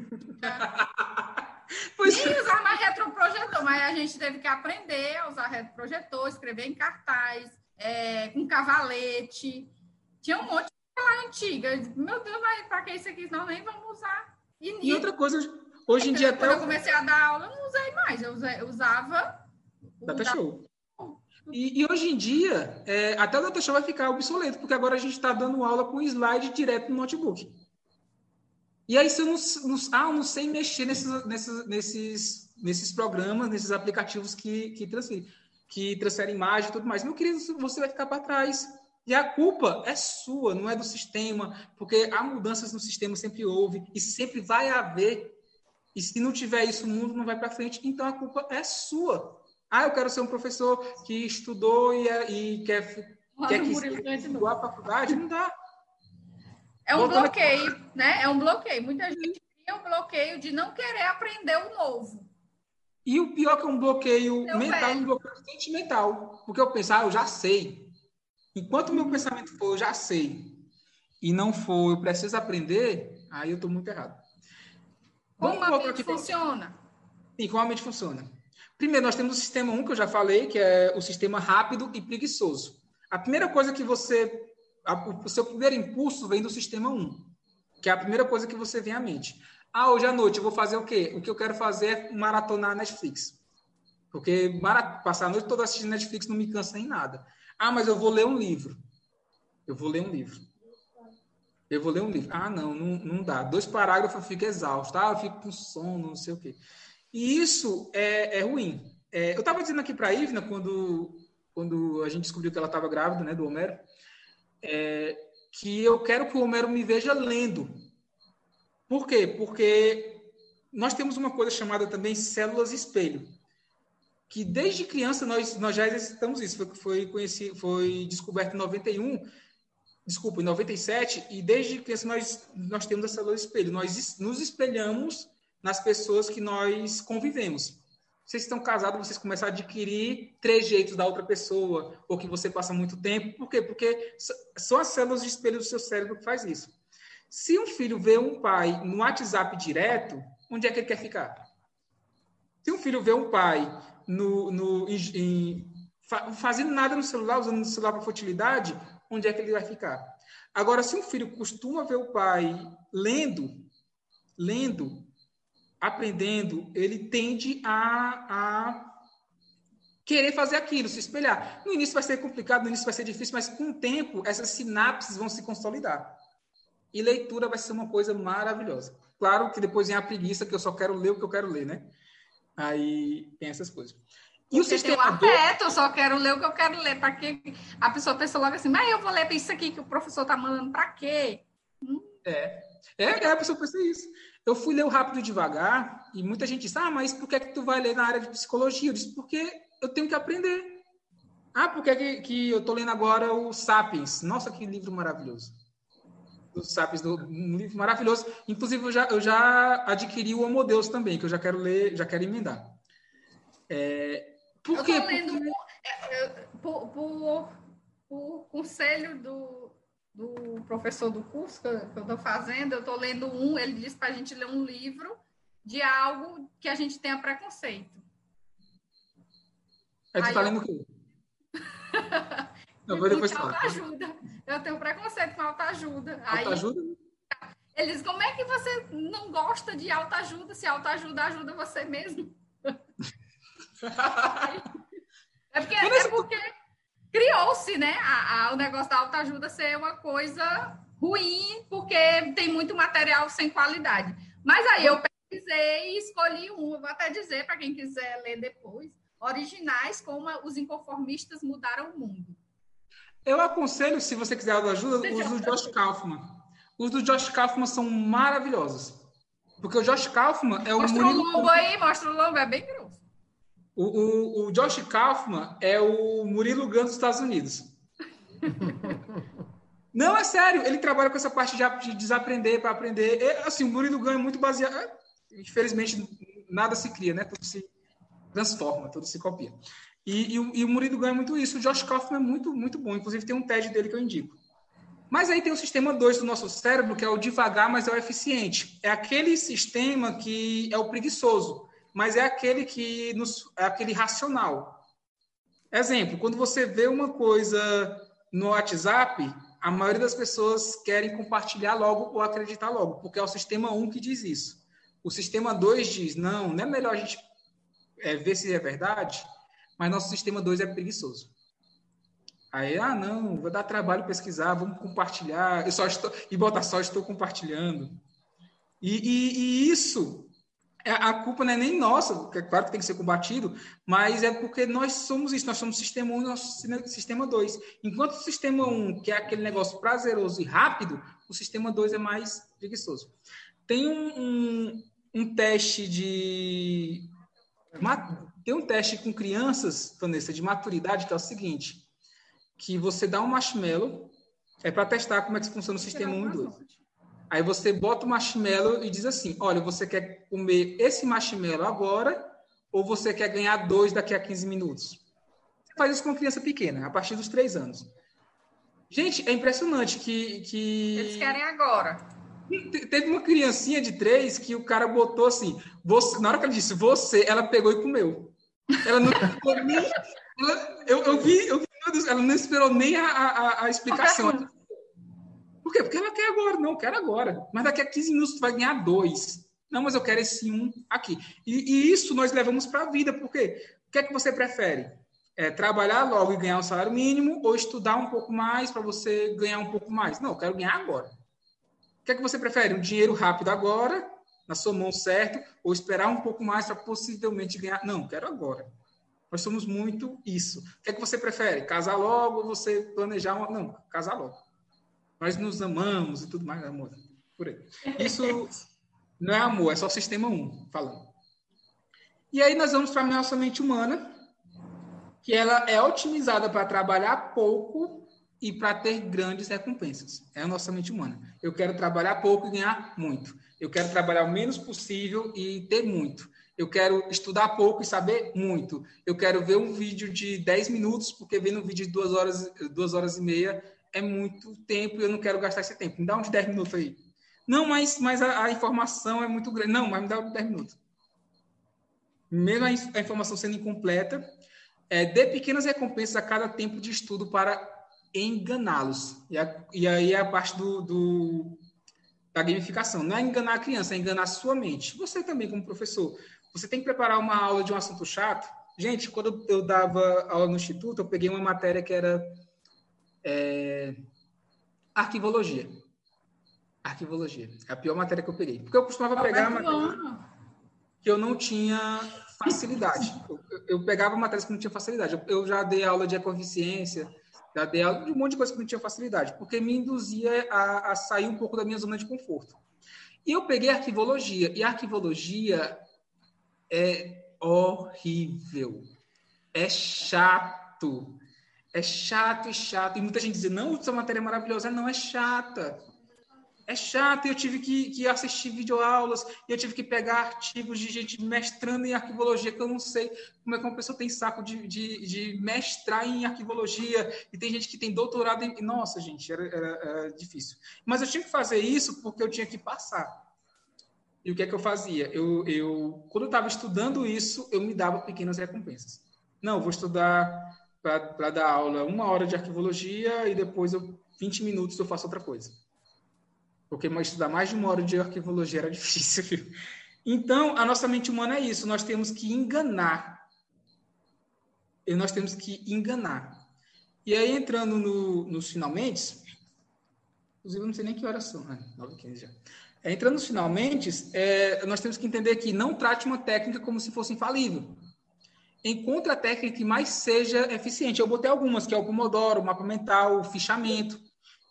É. usar mais retroprojetor, mas a gente teve que aprender a usar retroprojetor, escrever em cartaz, é, com cavalete. Tinha um monte de coisa antiga. Meu Deus, mas para que isso aqui? Nós nem vamos usar. E, e outra coisa, hoje em dia Quando eu comecei a dar aula, eu não usei mais. Eu, usei, eu usava Data Show. E, e, hoje em dia, é, até o Data Show vai ficar obsoleto, porque agora a gente está dando aula com slide direto no notebook. E aí, se eu não, não, ah, não sei mexer nesses, nesses, nesses, nesses programas, nesses aplicativos que, que, transferem, que transferem imagem e tudo mais. Meu querido, você vai ficar para trás. E a culpa é sua, não é do sistema, porque há mudanças no sistema, sempre houve, e sempre vai haver. E se não tiver isso, o mundo não vai para frente. Então a culpa é sua. Ah, eu quero ser um professor que estudou e, é, e quer, quer que estudar a faculdade. Não dá. É um bloqueio, aqui. né? É um bloqueio. Muita gente tem um bloqueio de não querer aprender o novo. E o pior que é um bloqueio Meu mental, velho. um bloqueio sentimental. Porque eu pensar, ah, eu já sei. Enquanto o meu pensamento for, eu já sei. E não for, eu preciso aprender, aí eu estou muito errado. Como Vamos a mente funciona? Sim, como a mente funciona. Primeiro, nós temos o sistema 1, que eu já falei, que é o sistema rápido e preguiçoso. A primeira coisa que você a, o seu primeiro impulso vem do sistema 1, que é a primeira coisa que você vem à mente. Ah, hoje à noite eu vou fazer o quê? O que eu quero fazer é maratonar Netflix. Porque passar a noite toda assistindo Netflix não me cansa em nada. Ah, mas eu vou ler um livro. Eu vou ler um livro. Eu vou ler um livro. Ah, não, não, não dá. Dois parágrafos eu fico exausto. Ah, eu fico com sono, não sei o quê. E isso é, é ruim. É, eu estava dizendo aqui para a Ivna, quando, quando a gente descobriu que ela estava grávida, né, do Homero, é, que eu quero que o Homero me veja lendo. Por quê? Porque nós temos uma coisa chamada também células espelho, que desde criança nós, nós já exercitamos isso, foi, foi, conheci, foi descoberto em 91, desculpa, em 97, e desde criança nós, nós temos a célula espelho, nós nos espelhamos nas pessoas que nós convivemos vocês estão casados, vocês começam a adquirir trejeitos da outra pessoa, ou que você passa muito tempo. Por quê? Porque são as células de espelho do seu cérebro que faz isso. Se um filho vê um pai no WhatsApp direto, onde é que ele quer ficar? Se um filho vê um pai no, no em, em, fazendo nada no celular, usando o celular para futilidade, onde é que ele vai ficar? Agora, se um filho costuma ver o pai lendo, lendo, aprendendo, ele tende a, a querer fazer aquilo, se espelhar. No início vai ser complicado, no início vai ser difícil, mas com o tempo essas sinapses vão se consolidar. E leitura vai ser uma coisa maravilhosa. Claro que depois vem a preguiça, que eu só quero ler o que eu quero ler, né? Aí tem essas coisas. E o sistema tem um afeto, eu só quero ler o que eu quero ler. Para que a pessoa pensa logo assim, mas eu vou ler isso aqui que o professor está mandando para quê? Hum? É. é, é, a pessoa pensa isso. Eu fui ler o Rápido e Devagar e muita gente disse, ah, mas por que, é que tu vai ler na área de psicologia? Eu disse, porque eu tenho que aprender. Ah, por que, que, que eu estou lendo agora o Sapiens? Nossa, que livro maravilhoso. O Sapiens, um livro maravilhoso. Inclusive, eu já, eu já adquiri o Homo Deus também, que eu já quero ler, já quero emendar. É, por eu estou lendo porque... É, por, por, por conselho do, do professor do curso que eu estou fazendo, eu estou lendo um, ele disse para a gente ler um livro de algo que a gente tenha preconceito. Aí tu está lendo o quê? eu vou depois falar. Autoajuda. Eu tenho preconceito com autoajuda. Autoajuda? ele diz, como é que você não gosta de autoajuda se autoajuda ajuda você mesmo? é porque, é porque criou-se, né, a, a, o negócio da autoajuda ser uma coisa ruim, porque tem muito material sem qualidade. Mas aí eu pesquisei e escolhi um, eu vou até dizer para quem quiser ler depois, originais, como os inconformistas mudaram o mundo. Eu aconselho, se você quiser autoajuda, os do Josh Kaufman. Os do Josh Kaufman são maravilhosos. Porque o Josh Kaufman é o... Mostra o lombo aí, mostra o lombo, é bem. O, o, o Josh Kaufman é o Murilo Gun dos Estados Unidos. Não, é sério. Ele trabalha com essa parte de, de desaprender para aprender. É, assim, o Murilo Gun é muito baseado... É, infelizmente, nada se cria, né? Tudo se transforma, tudo se copia. E, e, e o Murilo Gun é muito isso. O Josh Kaufman é muito, muito bom. Inclusive, tem um TED dele que eu indico. Mas aí tem o sistema 2 do nosso cérebro, que é o devagar, mas é o eficiente. É aquele sistema que é o preguiçoso mas é aquele que nos, é aquele racional. Exemplo, quando você vê uma coisa no WhatsApp, a maioria das pessoas querem compartilhar logo ou acreditar logo, porque é o sistema 1 que diz isso. O sistema 2 diz, não, não é melhor a gente é, ver se é verdade? mas nosso sistema 2 é preguiçoso. Aí, ah, não, vou dar trabalho pesquisar, vamos compartilhar, eu só estou, e botar só estou compartilhando. E, e, e isso, a culpa não é nem nossa, é claro que tem que ser combatido, mas é porque nós somos isso, nós somos sistema 1 e nosso sistema 2. Enquanto o sistema 1, que é aquele negócio prazeroso e rápido, o sistema 2 é mais preguiçoso. Tem um, um, um teste de. Tem um teste com crianças, Vanessa, de maturidade, que é o seguinte: que você dá um marshmallow, é para testar como é que funciona o sistema 1 e 2. Aí você bota o marshmallow e diz assim: olha, você quer comer esse marshmallow agora ou você quer ganhar dois daqui a 15 minutos? Você faz isso com uma criança pequena, a partir dos três anos. Gente, é impressionante que. que... Eles querem agora. Teve uma criancinha de três que o cara botou assim, você, na hora que ela disse você, ela pegou e comeu. Ela não nem. Ela, eu, eu, vi, eu vi, ela não esperou nem a, a, a explicação. Quê? Porque ela quer agora. Não, eu quero agora. Mas daqui a 15 minutos tu vai ganhar dois. Não, mas eu quero esse um aqui. E, e isso nós levamos para a vida. Por quê? O que é que você prefere? É, trabalhar logo e ganhar um salário mínimo ou estudar um pouco mais para você ganhar um pouco mais? Não, eu quero ganhar agora. O que é que você prefere? Um dinheiro rápido agora, na sua mão certo, ou esperar um pouco mais para possivelmente ganhar? Não, quero agora. Nós somos muito isso. O que é que você prefere? Casar logo ou você planejar uma... Não, casar logo. Nós nos amamos e tudo mais, amor. Por aí. Isso não é amor, é só sistema 1 falando. E aí nós vamos para a nossa mente humana, que ela é otimizada para trabalhar pouco e para ter grandes recompensas. É a nossa mente humana. Eu quero trabalhar pouco e ganhar muito. Eu quero trabalhar o menos possível e ter muito. Eu quero estudar pouco e saber muito. Eu quero ver um vídeo de 10 minutos, porque vendo um vídeo de 2 horas, duas horas e meia é muito tempo e eu não quero gastar esse tempo. Me dá uns 10 minutos aí. Não, mas, mas a, a informação é muito grande. Não, mas me dá uns 10 minutos. Mesmo a, a informação sendo incompleta, é, dê pequenas recompensas a cada tempo de estudo para enganá-los. E, e, aí é a parte do, do, da gamificação. Não é enganar a criança, é enganar a sua mente. Você também, como professor. Você tem que preparar uma aula de um assunto chato. Gente, quando eu dava aula no instituto, eu peguei uma matéria que era é, arquivologia. Arquivologia. É a pior matéria que eu peguei. Porque eu costumava pegar matéria que eu não tinha facilidade. Eu, eu pegava matérias que não tinha facilidade. Eu, eu já dei aula de ecoeficiência, já dei aula de um monte de coisa que não tinha facilidade, porque me induzia a, a sair um pouco da minha zona de conforto. E eu peguei arquivologia, e arquivologia é horrível. É chato. É chato e chato. E muita gente diz, não, essa matéria é maravilhosa. Não, é chata é chato, eu tive que, que assistir videoaulas, eu tive que pegar artigos de gente mestrando em arquivologia, que eu não sei como é que uma pessoa tem saco de, de, de mestrar em arquivologia, e tem gente que tem doutorado em... Nossa, gente, era, era, era, difícil. Mas eu tinha que fazer isso porque eu tinha que passar. E o que é que eu fazia? Eu, eu quando eu estava estudando isso, eu me dava pequenas recompensas. Não, vou estudar para dar aula uma hora de arquivologia e depois eu, 20 minutos eu faço outra coisa porque estudar mais de uma hora de arquivologia era difícil. Viu? Então, a nossa mente humana é isso, nós temos que enganar. E nós temos que enganar. E aí, entrando no, nos finalmente, inclusive eu não sei nem que horas são, né? 9 15 já. É, entrando nos finalmente, é, nós temos que entender que não trate uma técnica como se fosse infalível. Encontre a técnica que mais seja eficiente. Eu botei algumas, que é o Pomodoro, o mapa mental, o fichamento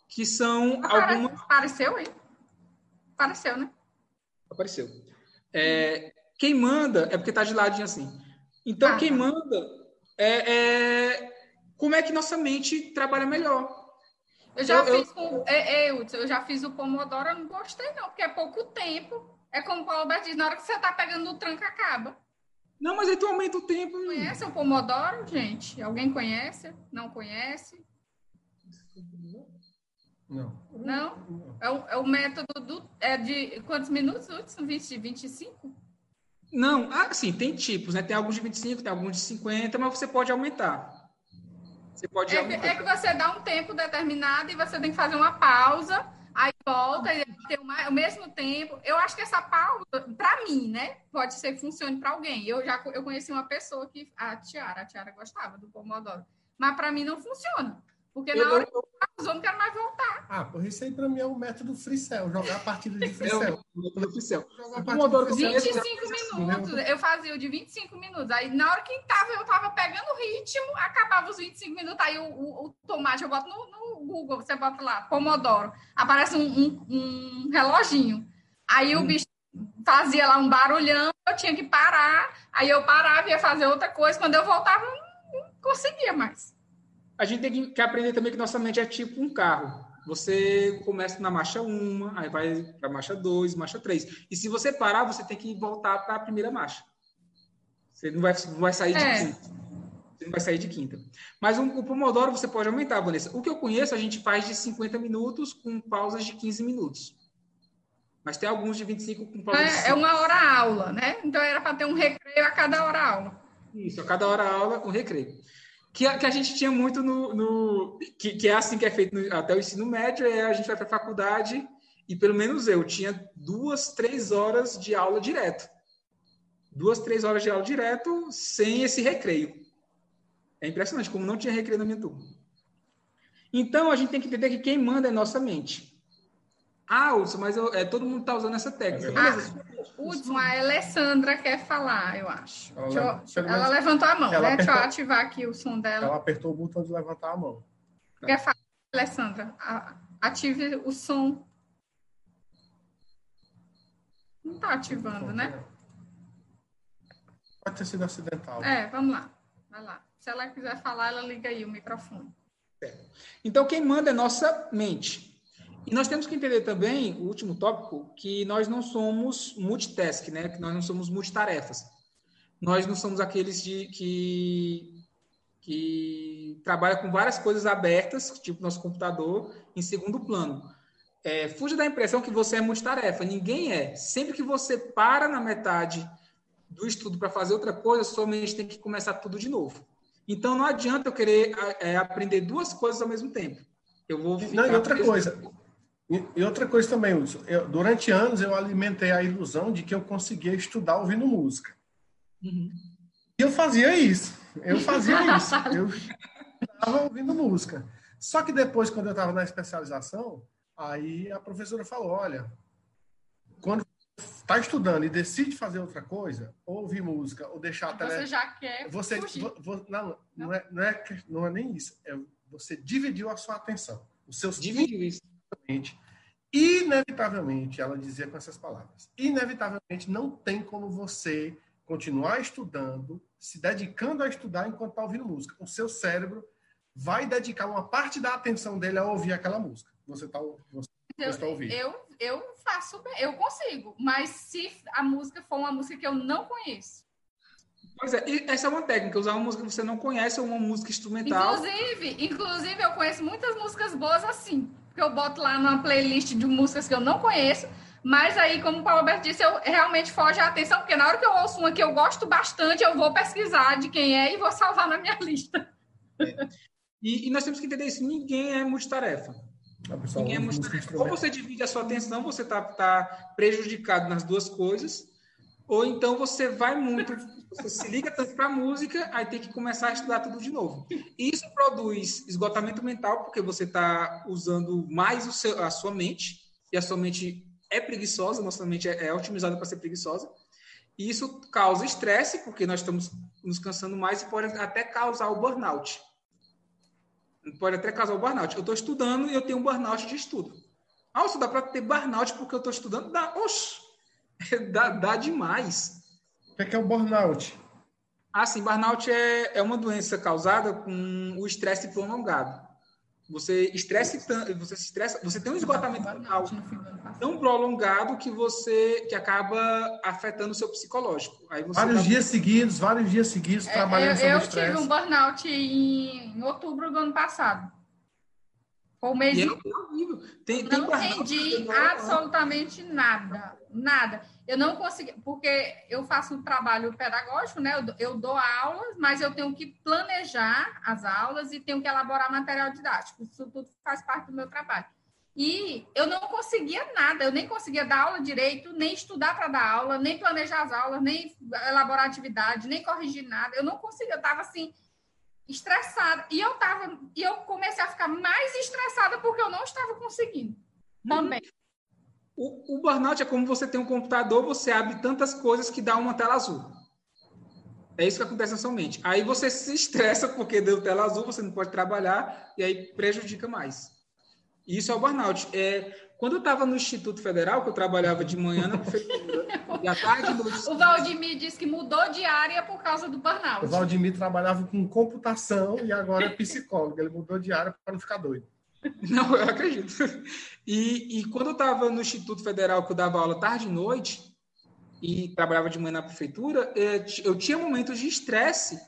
que são Apare algumas. Apareceu aí? Apareceu, né? Apareceu. É, quem manda é porque está de ladinho assim. Então, ah, quem tá. manda é, é, como é que nossa mente trabalha melhor. Eu já eu, fiz eu... É, é, eu já fiz o Pomodoro, eu não gostei, não, porque é pouco tempo. É como o Paulo Alberto diz, na hora que você está pegando o tranco, acaba. Não, mas aí tu aumenta o tempo. Conhece o Pomodoro, gente? Alguém conhece? Não conhece? Não. Não? É o, é o método do. É de quantos minutos? 20, 25? Não, ah, sim, tem tipos, né? Tem alguns de 25, tem alguns de 50, mas você pode aumentar. Você pode é, aumentar. é que você dá um tempo determinado e você tem que fazer uma pausa aí volta e tem o mesmo tempo. Eu acho que essa pausa, para mim, né, pode ser que funcione para alguém. Eu já eu conheci uma pessoa que a Tiara, a Tiara gostava do Pomodoro, mas para mim não funciona. Porque na hora que eu eu não quero mais voltar. Ah, por isso aí para mim é o método Freecell, jogar a partida de Freecell. o método Freecell. Pomodoro 25 minutos, eu fazia o de 25 minutos. Aí na hora que tava, eu tava pegando o ritmo, acabava os 25 minutos, aí o, o, o tomate, eu boto no, no, Google, você bota lá, Pomodoro, aparece um, um, um reloginho. Aí hum. o bicho fazia lá um barulhão, eu tinha que parar, aí eu parava, ia fazer outra coisa, quando eu voltava, não conseguia mais a gente tem que aprender também que nossa mente é tipo um carro. Você começa na marcha 1, aí vai para marcha 2, marcha 3. E se você parar, você tem que voltar para a primeira marcha. Você não vai, não vai sair é. de quinta. Você não vai sair de quinta. Mas um, o Pomodoro você pode aumentar, Vanessa. O que eu conheço, a gente faz de 50 minutos com pausas de 15 minutos. Mas tem alguns de 25 com pausas é, É uma hora aula, né? Então era para ter um recreio a cada hora aula. Isso, a cada hora aula, um recreio que a, que a gente tinha muito no. no que, que, é assim que é feito no, até o ensino médio, é a gente vai para a faculdade e pelo menos eu tinha duas, três horas de aula direto. Duas, três horas de aula direto sem esse recreio. É impressionante como não tinha recreio na minha turma. Então a gente tem que entender que quem manda é nossa mente. Ah, Hudson, mas eu, é, todo mundo está usando essa técnica. Ah, Hudson, a Alessandra quer falar, eu acho. Ela, eu, ela levantou a mão, né? Apertou, Deixa eu ativar aqui o som dela. Ela apertou o botão de levantar a mão. Quer falar, Alessandra? Ative o som. Não está ativando, né? Pode ter sido acidental. É, vamos lá. Vai lá. Se ela quiser falar, ela liga aí o microfone. Então, quem manda é nossa mente. E nós temos que entender também, o último tópico, que nós não somos multitask, né? Que nós não somos multitarefas. Nós não somos aqueles de, que, que trabalham com várias coisas abertas, tipo nosso computador, em segundo plano. É, fuja da impressão que você é multitarefa. Ninguém é. Sempre que você para na metade do estudo para fazer outra coisa, sua mente tem que começar tudo de novo. Então não adianta eu querer é, aprender duas coisas ao mesmo tempo. Eu vou Não, e outra coisa, e, outra coisa também, Wilson, eu, durante anos eu alimentei a ilusão de que eu conseguia estudar ouvindo música. Uhum. E eu fazia isso. Eu fazia isso. Eu estava ouvindo música. Só que depois, quando eu estava na especialização, aí a professora falou: olha, quando está estudando e decide fazer outra coisa, ou ouvir música, ou deixar a tele... Você já quer. Você, vo, não, não, é, não, é, não é nem isso. É, você dividiu a sua atenção. Os seus dividiu isso inevitavelmente, ela dizia com essas palavras, inevitavelmente não tem como você continuar estudando, se dedicando a estudar enquanto está ouvindo música. O seu cérebro vai dedicar uma parte da atenção dele a ouvir aquela música. Você está você eu, tá ouvindo. Eu, eu faço, eu consigo, mas se a música for uma música que eu não conheço. Pois é, essa é uma técnica, usar uma música que você não conhece ou uma música instrumental. Inclusive, inclusive eu conheço muitas músicas boas assim que eu boto lá numa playlist de músicas que eu não conheço. Mas aí, como o Paulo Alberto disse, eu realmente foge a atenção, porque na hora que eu ouço uma que eu gosto bastante, eu vou pesquisar de quem é e vou salvar na minha lista. É. E, e, nós temos que entender isso: ninguém é multitarefa. Ninguém é multitarefa. Ou você divide a sua atenção, você está tá prejudicado nas duas coisas, ou então você vai muito, você se liga tanto para a música, aí tem que começar a estudar tudo de novo. Isso produz esgotamento mental, porque você está usando mais seu, a sua mente, e a sua mente é preguiçosa, nossa mente é, é otimizada para ser preguiçosa. E isso causa estresse, porque nós estamos nos cansando mais e pode até causar o burnout. Pode até causar o burnout. Eu estou estudando e eu tenho um burnout de estudo. Ah, dá para ter burnout porque eu estou estudando? Dá. Oxe! dá, dá demais. O que é, que é o burnout? Ah, sim, burnout é, é uma doença causada com o estresse prolongado. Você estresse você se estressa, você tem um esgotamento mental tão prolongado que você que acaba afetando o seu psicológico. vários tá... dias seguidos, vários dias seguidos é, trabalhando eu, eu tive um burnout em, em outubro do ano passado. Foi um mês. É tem, não tem entendi absolutamente nada, nada. Eu não consegui, porque eu faço um trabalho pedagógico, né? Eu, eu dou aulas, mas eu tenho que planejar as aulas e tenho que elaborar material didático. Isso tudo faz parte do meu trabalho. E eu não conseguia nada, eu nem conseguia dar aula direito, nem estudar para dar aula, nem planejar as aulas, nem elaborar atividade, nem corrigir nada. Eu não conseguia, eu estava assim, estressada. E eu tava, e eu comecei a ficar mais estressada porque eu não estava conseguindo. Também. O, o burnout é como você tem um computador, você abre tantas coisas que dá uma tela azul. É isso que acontece na sua mente. Aí você se estressa porque deu tela azul, você não pode trabalhar e aí prejudica mais. Isso é o burnout. É, quando eu estava no Instituto Federal, que eu trabalhava de manhã na prefeitura, e à tarde... No... O Valdemir disse que mudou de área por causa do burnout. O Valdemir trabalhava com computação e agora é psicólogo. Ele mudou de área para não ficar doido. Não, eu acredito. E, e quando eu estava no Instituto Federal, que eu dava aula tarde e noite, e trabalhava de manhã na prefeitura, é, eu tinha momentos de estresse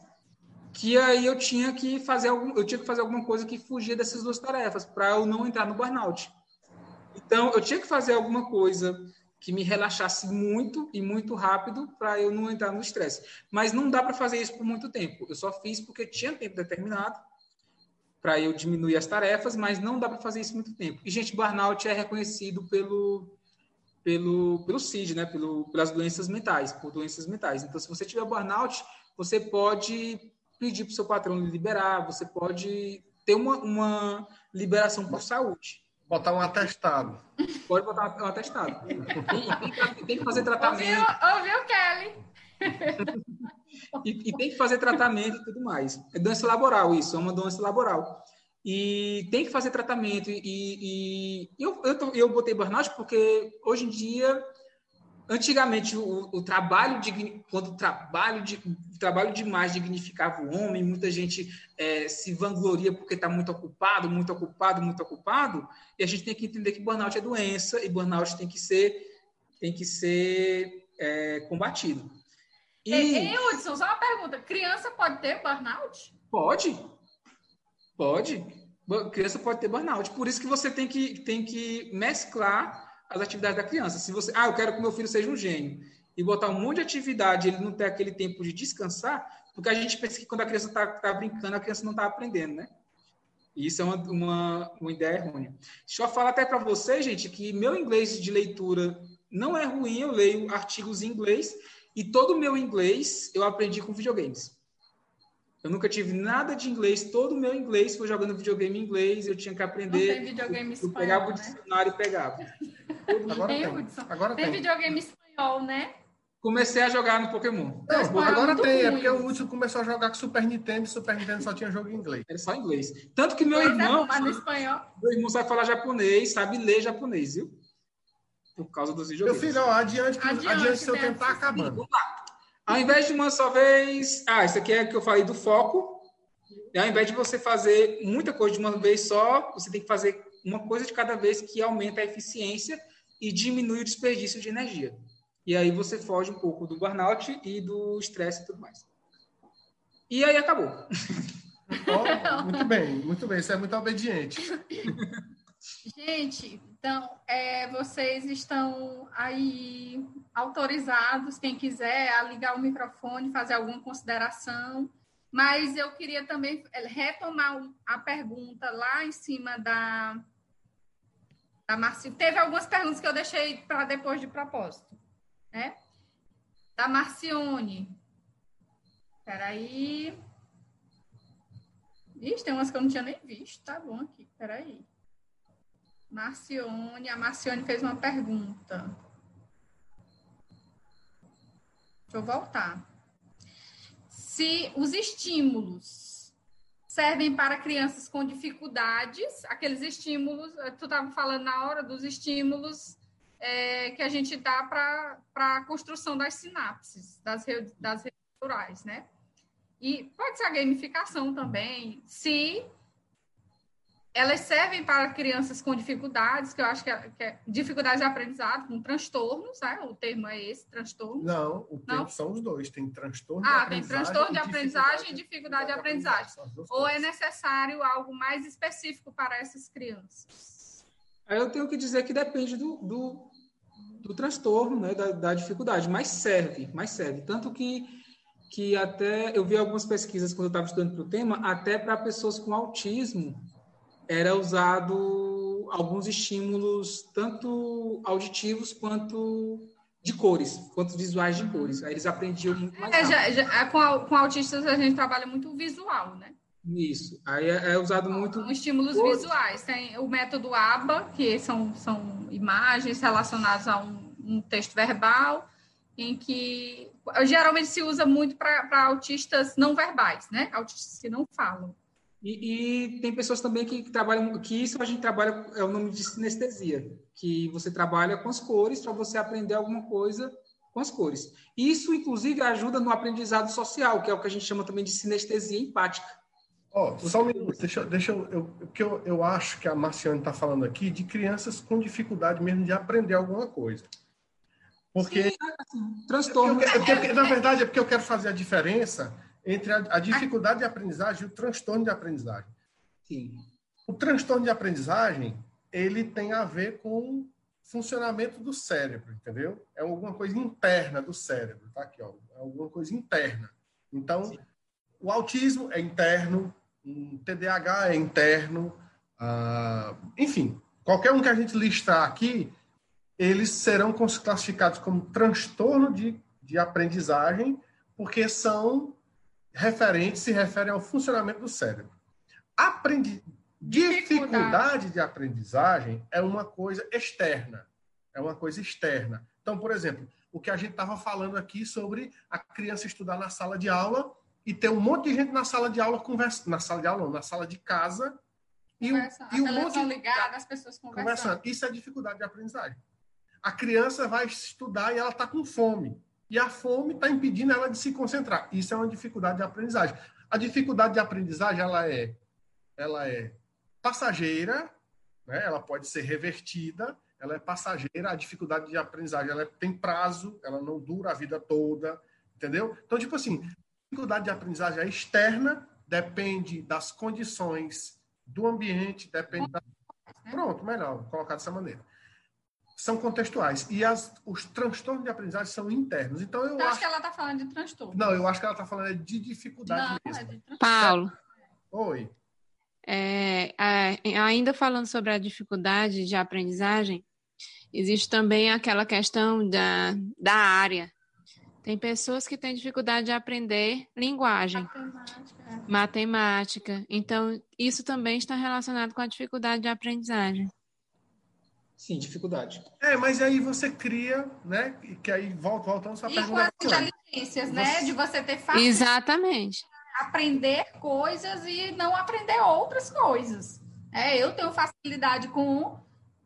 que aí eu tinha que fazer algum, eu tinha que fazer alguma coisa que fugia dessas duas tarefas para eu não entrar no burnout. Então eu tinha que fazer alguma coisa que me relaxasse muito e muito rápido para eu não entrar no estresse. Mas não dá para fazer isso por muito tempo. Eu só fiz porque tinha tempo determinado para eu diminuir as tarefas, mas não dá para fazer isso muito tempo. E gente, burnout é reconhecido pelo pelo pelo CID, né? Pelo, pelas doenças mentais, por doenças mentais. Então, se você tiver burnout, você pode pedir para o seu patrão liberar, você pode ter uma, uma liberação por saúde. Botar um atestado. Pode botar um atestado. Tem, tem que fazer tratamento. Ouviu, ouviu Kelly? e, e, tem que fazer tratamento e tudo mais. É doença laboral isso, é uma doença laboral. E tem que fazer tratamento. E, e, e eu, eu, eu botei burnout porque hoje em dia antigamente o, o, trabalho de quando o trabalho de o trabalho demais dignificava o homem muita gente é, se vangloria porque está muito ocupado muito ocupado muito ocupado e a gente tem que entender que burnout é doença e burnout tem que ser tem que ser é, combatido. E Ei, Hudson, só uma pergunta. Criança pode ter burnout? Pode. Pode. Criança pode ter burnout. Por isso que você tem que tem que mesclar as atividades da criança. Se você, ah, eu quero que meu filho seja um gênio, e botar um monte de atividade, ele não ter aquele tempo de descansar, porque a gente pensa que quando a criança está tá brincando, a criança não está aprendendo, né? E isso é uma, uma, uma ideia errônea. Deixa eu falar até para vocês, gente, que meu inglês de leitura não é ruim, eu leio artigos em inglês, e todo o meu inglês eu aprendi com videogames. Eu nunca tive nada de inglês, todo o meu inglês foi jogando videogame em inglês, eu tinha que aprender. Não tem videogame espanhol, eu pegava o né? dicionário e pegava. Agora tem. tem. Agora tem, tem videogame espanhol, né? Comecei a jogar no Pokémon. Não, agora tem, é porque o Hudson começou a jogar com Super Nintendo e Super Nintendo só tinha jogo em inglês. Era só inglês. Tanto que meu pois é, irmão. É, no espanhol. Meu irmão sabe falar japonês, sabe ler japonês, viu? Por causa dos videogames. Meu filho, ó, adiante, adiante, adiante seu tempo tá acabando. Vamos lá. Ao invés de uma só vez. Ah, isso aqui é que eu falei do foco. E ao invés de você fazer muita coisa de uma vez só, você tem que fazer uma coisa de cada vez que aumenta a eficiência e diminui o desperdício de energia. E aí você foge um pouco do burnout e do estresse e tudo mais. E aí acabou. Oh, muito bem, muito bem. Você é muito obediente. Gente, então, é, vocês estão aí autorizados, quem quiser, a ligar o microfone, fazer alguma consideração. Mas eu queria também retomar a pergunta lá em cima da, da Marcione. Teve algumas perguntas que eu deixei para depois de propósito. Né? Da Marcione. Espera aí. Ixi, tem umas que eu não tinha nem visto. Tá bom aqui. Espera aí. Marcione, a Marcione fez uma pergunta. Deixa eu voltar. Se os estímulos servem para crianças com dificuldades, aqueles estímulos, eh, tu estava falando na hora dos estímulos é, que a gente dá para a construção das sinapses, das, das redes neurais, né? E pode ser a gamificação também, se elas servem para crianças com dificuldades, que eu acho que é, que é dificuldades de aprendizado, com transtornos, né? O termo é esse, transtorno. Não, o termo são os dois. Tem transtorno ah, de aprendizagem. Ah, tem transtorno de aprendizagem e dificuldade de aprendizagem. Ou é necessário algo mais específico para essas crianças? Aí eu tenho que dizer que depende do, do, do transtorno, né? Da, da dificuldade, mas serve, mas serve. Tanto que que até eu vi algumas pesquisas quando eu estava estudando para o tema, até para pessoas com autismo era usado alguns estímulos, tanto auditivos quanto de cores, quanto visuais de cores. Aí eles aprendiam muito mais. É, já, já, com, com autistas a gente trabalha muito visual, né? Isso. Aí é, é usado muito. Com estímulos cores. visuais. Tem o método ABA, que são, são imagens relacionadas a um, um texto verbal, em que geralmente se usa muito para autistas não verbais, né? Autistas que não falam. E, e, tem pessoas também que, que, trabalham, que isso a gente trabalha, é o nome de sinestesia, que você trabalha com as cores para você aprender alguma coisa com as cores. Isso, inclusive, ajuda no aprendizado social, que é o que a gente chama também de sinestesia empática. Ó, oh, só um minuto, deixa, deixa eu, eu, porque eu, eu acho que a Marciane está falando aqui de crianças com dificuldade mesmo de aprender alguma coisa. Porque. Sim, assim, transtorno. É porque, na verdade, é porque eu quero fazer a diferença entre a, a dificuldade de aprendizagem e o transtorno de aprendizagem. Sim. O transtorno de aprendizagem, ele tem a ver com o funcionamento do cérebro, entendeu? É alguma coisa interna do cérebro, tá aqui, ó. É alguma coisa interna. Então, Sim. o autismo é interno, o TDAH é interno, ah, enfim, qualquer um que a gente listar aqui, eles serão classificados como transtorno de, de aprendizagem, porque são referentes se referem ao funcionamento do cérebro. Aprendi... Dificuldade de aprendizagem é uma coisa externa, é uma coisa externa. Então, por exemplo, o que a gente estava falando aqui sobre a criança estudar na sala de aula e ter um monte de gente na sala de aula conversando, na sala de aula não, na sala de casa e, um, e um monte de ligada, as pessoas conversando. conversando. Isso é dificuldade de aprendizagem. A criança vai estudar e ela está com fome e a fome está impedindo ela de se concentrar. Isso é uma dificuldade de aprendizagem. A dificuldade de aprendizagem ela é, ela é passageira, né? ela pode ser revertida, ela é passageira. A dificuldade de aprendizagem ela tem prazo, ela não dura a vida toda, entendeu? Então, tipo assim, a dificuldade de aprendizagem é externa, depende das condições do ambiente, depende da... Pronto, melhor, colocar dessa maneira são contextuais. E as, os transtornos de aprendizagem são internos. Então, eu, eu acho, que ela está falando de transtorno. Não, eu acho que ela está falando de dificuldade Não, mesmo. É de Paulo. Oi. É, é, ainda falando sobre a dificuldade de aprendizagem, existe também aquela questão da, da área. Tem pessoas que têm dificuldade de aprender linguagem, matemática. É. matemática. Então, isso também está relacionado com a dificuldade de aprendizagem. Sim, dificuldade. É, mas aí você cria, né? Que aí volta, voltando sua pergunta. E com as inteligências, né? De você ter facilidade. Exatamente. Aprender coisas e não aprender outras coisas. É, eu tenho facilidade com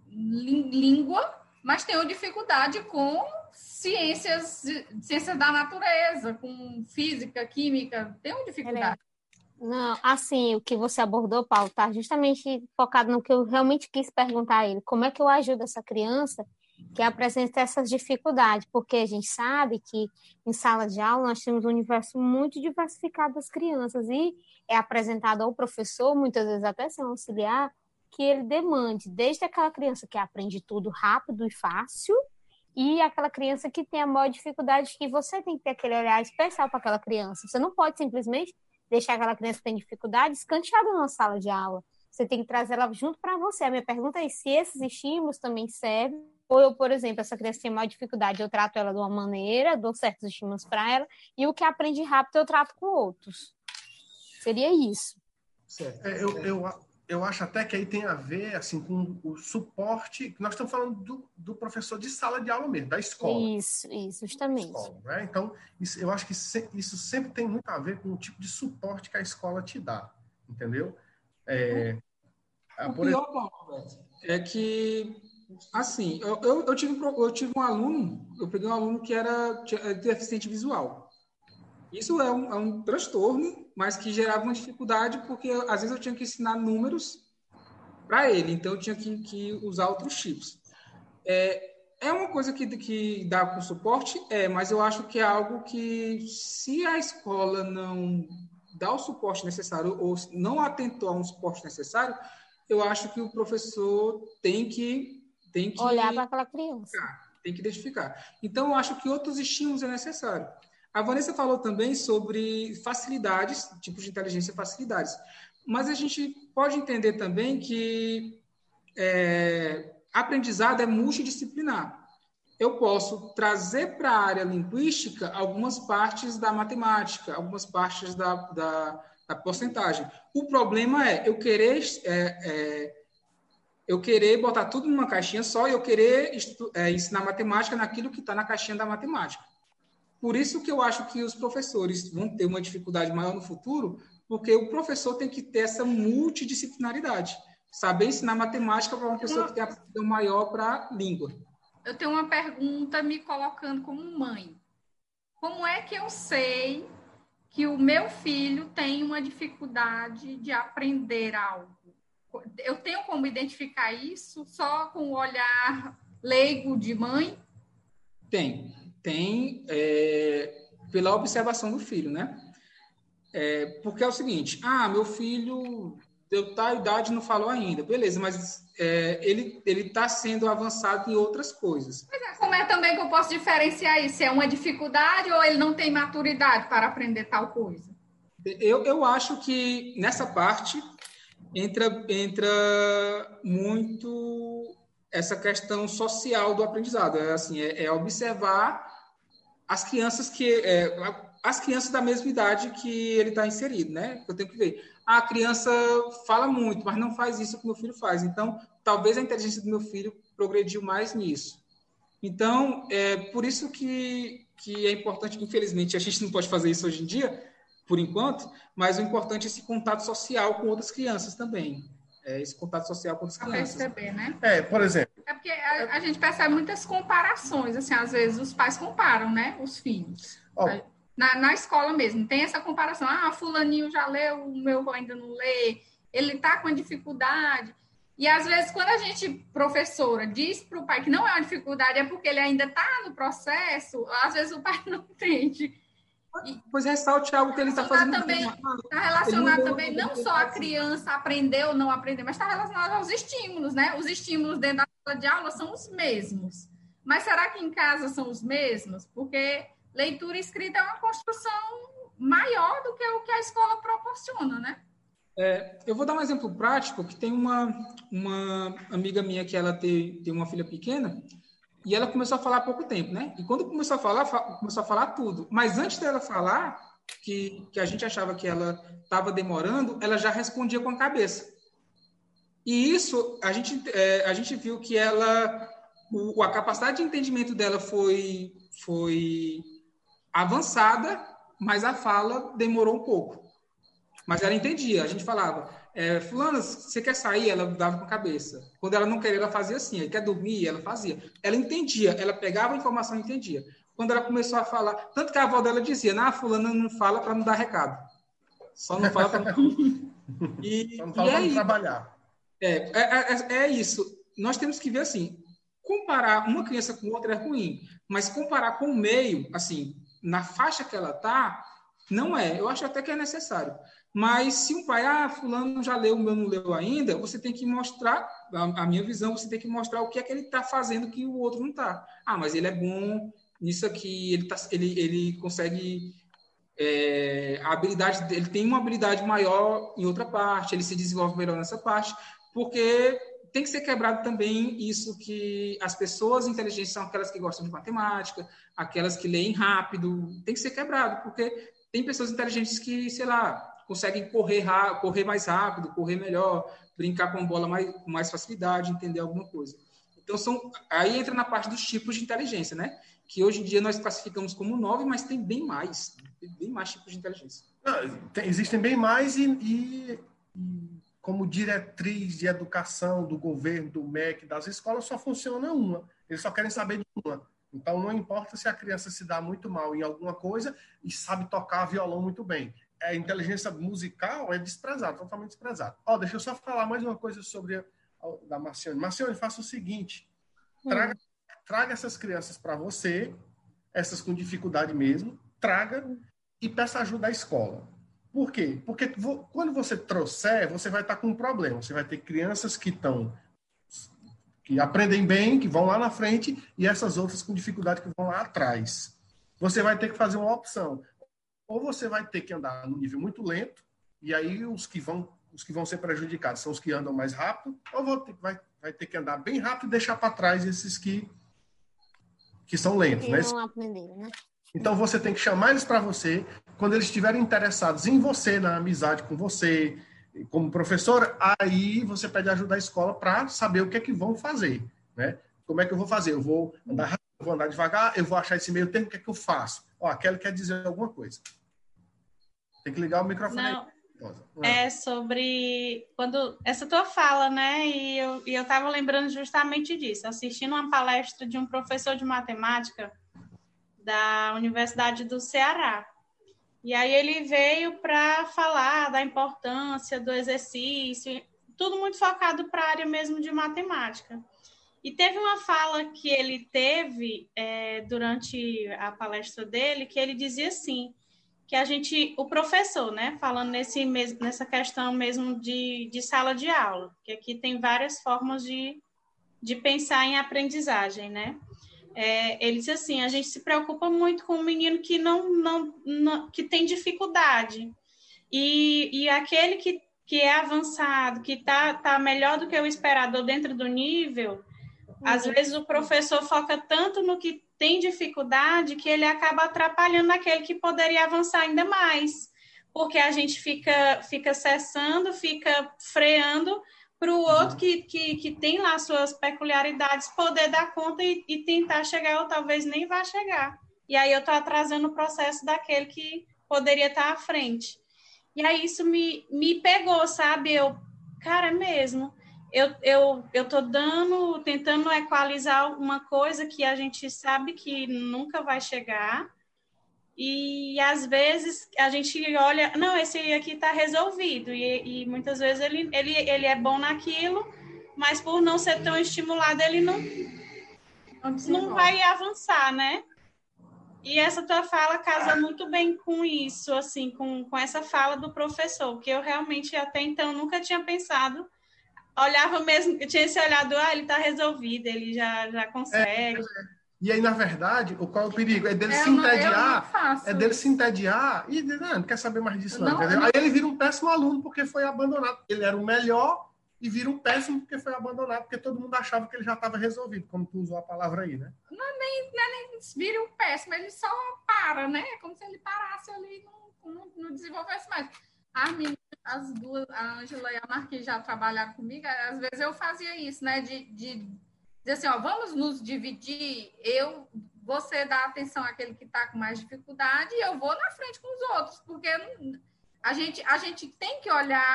língua, mas tenho dificuldade com ciências, ciências da natureza, com física, química, tenho dificuldade. Não, assim, o que você abordou, Paulo, tá justamente focado no que eu realmente quis perguntar a ele. Como é que eu ajudo essa criança que apresenta essas dificuldades? Porque a gente sabe que em sala de aula nós temos um universo muito diversificado das crianças e é apresentado ao professor, muitas vezes até sem auxiliar, que ele demande desde aquela criança que aprende tudo rápido e fácil e aquela criança que tem a maior dificuldade que você tem que ter aquele olhar especial para aquela criança. Você não pode simplesmente deixar aquela criança que tem dificuldade escanteada na sala de aula. Você tem que trazer ela junto para você. A minha pergunta é se esses estímulos também servem. Ou eu, por exemplo, essa criança tem maior dificuldade, eu trato ela de uma maneira, dou certos estímulos para ela, e o que aprende rápido eu trato com outros. Seria isso. É, eu, eu, eu acho até que aí tem a ver assim com o suporte. Nós estamos falando do, do professor de sala de aula mesmo, da escola. Isso, isso, justamente. Escola, né? Então, isso, eu acho que se, isso sempre tem muito a ver com o tipo de suporte que a escola te dá, entendeu? É, o pior, exemplo... é que, assim, eu, eu, eu, tive, eu tive um aluno, eu peguei um aluno que era deficiente visual. Isso é um, é um transtorno, mas que gerava uma dificuldade, porque às vezes eu tinha que ensinar números para ele, então eu tinha que, que usar outros chips. É, é uma coisa que, que dá com suporte? É, mas eu acho que é algo que, se a escola não dá o suporte necessário ou não atentou a um suporte necessário, eu acho que o professor tem que, tem que olhar para aquela criança. Tem que identificar. Então, eu acho que outros estímulos é necessário. A Vanessa falou também sobre facilidades, tipos de inteligência facilidades. mas a gente pode entender também que é, aprendizado é multidisciplinar. Eu posso trazer para a área linguística algumas partes da matemática, algumas partes da, da, da porcentagem. O problema é eu querer é, é, eu querer botar tudo numa caixinha só e eu querer é, ensinar matemática naquilo que está na caixinha da matemática. Por isso que eu acho que os professores vão ter uma dificuldade maior no futuro, porque o professor tem que ter essa multidisciplinaridade. Saber ensinar matemática para uma pessoa que tem aptidão maior para a língua. Eu tenho uma pergunta me colocando como mãe. Como é que eu sei que o meu filho tem uma dificuldade de aprender algo? Eu tenho como identificar isso só com o olhar leigo de mãe? Tem tem é, pela observação do filho, né? É, porque é o seguinte, ah, meu filho deu tal idade não falou ainda, beleza, mas é, ele ele está sendo avançado em outras coisas. Mas é, como é também que eu posso diferenciar isso? É uma dificuldade ou ele não tem maturidade para aprender tal coisa? Eu, eu acho que nessa parte entra entra muito essa questão social do aprendizado, é assim, é, é observar as crianças que é, as crianças da mesma idade que ele está inserido, né? Eu tenho que ver. Ah, a criança fala muito, mas não faz isso que meu filho faz. Então, talvez a inteligência do meu filho progrediu mais nisso. Então, é por isso que, que é importante. Infelizmente, a gente não pode fazer isso hoje em dia, por enquanto, mas o importante é esse contato social com outras crianças também é, esse contato social com as crianças. perceber, né? É, por exemplo. É porque a, a, gente percebe muitas comparações, assim, às vezes os pais comparam, né, os filhos. Oh. Na, na escola mesmo, tem essa comparação. Ah, fulaninho já leu, o meu ainda não lê, ele tá com dificuldade. E às vezes, quando a gente, professora, diz para o pai que não é uma dificuldade, é porque ele ainda está no processo, às vezes o pai não entende. Pois ressalte algo que ele está fazendo. Está relacionado também, não só a criança aprender ou não aprender, mas está relacionado aos estímulos, né? Os estímulos dentro da de aula são os mesmos. Mas será que em casa são os mesmos? Porque leitura e escrita é uma construção maior do que o que a escola proporciona, né? É, eu vou dar um exemplo prático, que tem uma, uma amiga minha que ela tem, tem uma filha pequena, e ela começou a falar há pouco tempo, né? E quando começou a falar, começou a falar tudo. Mas antes dela falar, que, que a gente achava que ela estava demorando, ela já respondia com a cabeça. E isso, a gente, é, a gente viu que ela, o, a capacidade de entendimento dela foi, foi avançada, mas a fala demorou um pouco. Mas ela entendia, a gente falava, é, fulana, você quer sair? Ela dava com a cabeça. Quando ela não queria, ela fazia assim. Ela quer dormir? Ela fazia. Ela entendia, ela pegava a informação e entendia. Quando ela começou a falar, tanto que a avó dela dizia, na fulana não fala para não dar recado. Só não fala para e, Só não fala para trabalhar. É, é, é, é isso. Nós temos que ver assim, comparar uma criança com outra é ruim, mas comparar com o meio, assim, na faixa que ela está, não é. Eu acho até que é necessário. Mas se um pai, ah, fulano já leu, o meu não leu ainda, você tem que mostrar, a, minha visão, você tem que mostrar o que é que ele está fazendo que o outro não está. Ah, mas ele é bom nisso aqui, ele, tá, ele, ele consegue. É, a habilidade, ele tem uma habilidade maior em outra parte, ele se desenvolve melhor nessa parte, porque tem que ser quebrado também isso que as pessoas inteligentes são aquelas que gostam de matemática, aquelas que leem rápido, tem que ser quebrado, porque tem pessoas inteligentes que, sei lá, conseguem correr, correr mais rápido, correr melhor, brincar com bola mais, com mais facilidade, entender alguma coisa. Então, são, aí entra na parte dos tipos de inteligência, né? Que hoje em dia nós classificamos como nove, mas tem bem mais, tem bem mais tipos de inteligência. tem, existem bem mais e, e, como diretriz de educação do governo, do MEC, das escolas, só funciona uma. Eles só querem saber de uma. Então, não importa se a criança se dá muito mal em alguma coisa e sabe tocar violão muito bem a inteligência musical é desprezada, totalmente desprezada. Ó, deixa eu só falar mais uma coisa sobre a, da Marciane. Marciane, faça o seguinte: traga, hum. traga essas crianças para você, essas com dificuldade mesmo, traga e peça ajuda à escola. Por quê? Porque quando você trouxer, você vai estar com um problema. Você vai ter crianças que estão que aprendem bem, que vão lá na frente, e essas outras com dificuldade que vão lá atrás. Você vai ter que fazer uma opção ou você vai ter que andar no nível muito lento, e aí os que vão os que vão ser prejudicados são os que andam mais rápido, ou ter, vai, vai ter que andar bem rápido e deixar para trás esses que, que são lentos. né? Não aprenderam, né? Então você tem que chamar eles para você quando eles estiverem interessados em você, na amizade com você, como professor, aí você pede ajuda da escola para saber o que é que vão fazer, né? Como é que eu vou fazer? Eu vou andar rápido, eu vou andar devagar, eu vou achar esse meio tempo, o que é que eu faço? Ó, a Kelly quer dizer alguma coisa. Tem que ligar o microfone. Não. É sobre quando essa tua fala, né? E eu, e eu tava lembrando justamente disso, assistindo uma palestra de um professor de matemática da Universidade do Ceará. E aí ele veio para falar da importância do exercício, tudo muito focado para a área mesmo de matemática. E teve uma fala que ele teve é, durante a palestra dele, que ele dizia assim, que a gente, o professor, né, falando nesse, nessa questão mesmo de, de sala de aula, que aqui tem várias formas de, de pensar em aprendizagem, né? É, ele disse assim: a gente se preocupa muito com o menino que não, não, não que tem dificuldade. E, e aquele que, que é avançado, que está tá melhor do que o esperado dentro do nível, uhum. às vezes o professor foca tanto no que tem dificuldade que ele acaba atrapalhando aquele que poderia avançar ainda mais. Porque a gente fica, fica cessando, fica freando para o outro que, que, que tem lá suas peculiaridades poder dar conta e, e tentar chegar, ou talvez nem vá chegar. E aí eu estou atrasando o processo daquele que poderia estar à frente. E aí isso me, me pegou, sabe? Eu, cara, é mesmo. Eu, eu, eu tô dando, tentando equalizar uma coisa que a gente sabe que nunca vai chegar, e às vezes a gente olha, não, esse aqui está resolvido, e, e, muitas vezes ele, ele, ele é bom naquilo, mas por não ser tão estimulado, ele não, não vai avançar, né? E essa tua fala casa muito bem com isso, assim, com, com essa fala do professor, que eu realmente até então nunca tinha pensado. Olhava mesmo, eu tinha esse olhado, ah, ele está resolvido, ele já, já consegue. É, e aí, na verdade, o qual é o perigo? É dele é, se entediar. É dele se entediar e não, ah, não quer saber mais disso, não. não aí ele vira um péssimo aluno porque foi abandonado. Ele era o melhor e vira um péssimo porque foi abandonado, porque todo mundo achava que ele já estava resolvido, como tu usou a palavra aí, né? Não, nem, não, nem vira um péssimo, ele só para, né? É como se ele parasse ali e não, não, não desenvolvesse mais. As meninas, as duas, a Ângela e a Marquinhos já trabalharam comigo, às vezes eu fazia isso, né? De, de dizer assim, ó, vamos nos dividir, eu, você dá atenção àquele que está com mais dificuldade e eu vou na frente com os outros, porque a gente, a gente tem que olhar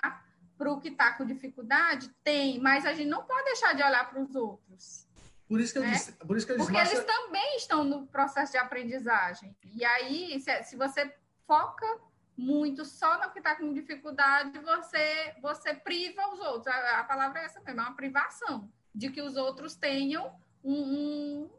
para o que está com dificuldade, tem, mas a gente não pode deixar de olhar para os outros. Por isso que eu né? disse, por isso que eu disse, Porque eles também estão no processo de aprendizagem. E aí, se, se você foca muito só no que está com dificuldade, você, você priva os outros. A, a palavra é essa mesmo, é uma privação de que os outros tenham um, um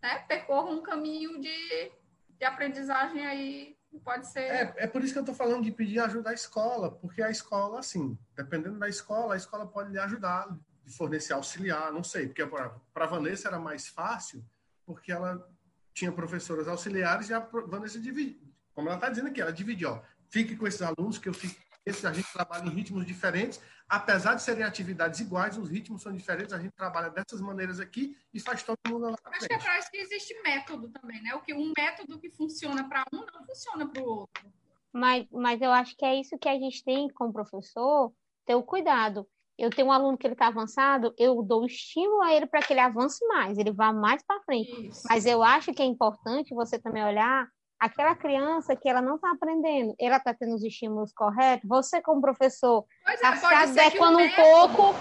né, percorram um caminho de, de aprendizagem aí pode ser. É, é por isso que eu estou falando de pedir ajuda à escola, porque a escola, assim, dependendo da escola, a escola pode lhe ajudar, fornecer auxiliar, não sei, porque para a Vanessa era mais fácil, porque ela tinha professoras auxiliares e a Vanessa dividiu, como ela está dizendo aqui, ela dividiu, ó, fique com esses alunos que eu fico esse a gente trabalha em ritmos diferentes, apesar de serem atividades iguais, os ritmos são diferentes, a gente trabalha dessas maneiras aqui e faz todo mundo lá Acho que é para que existe método também, né? O que um método que funciona para um não funciona para o outro. Mas, mas eu acho que é isso que a gente tem como professor, ter o cuidado. Eu tenho um aluno que ele está avançado, eu dou estímulo a ele para que ele avance mais, ele vá mais para frente. Isso. Mas eu acho que é importante você também olhar aquela criança que ela não está aprendendo, ela está tendo os estímulos corretos, você como professor está se adequando um pouco,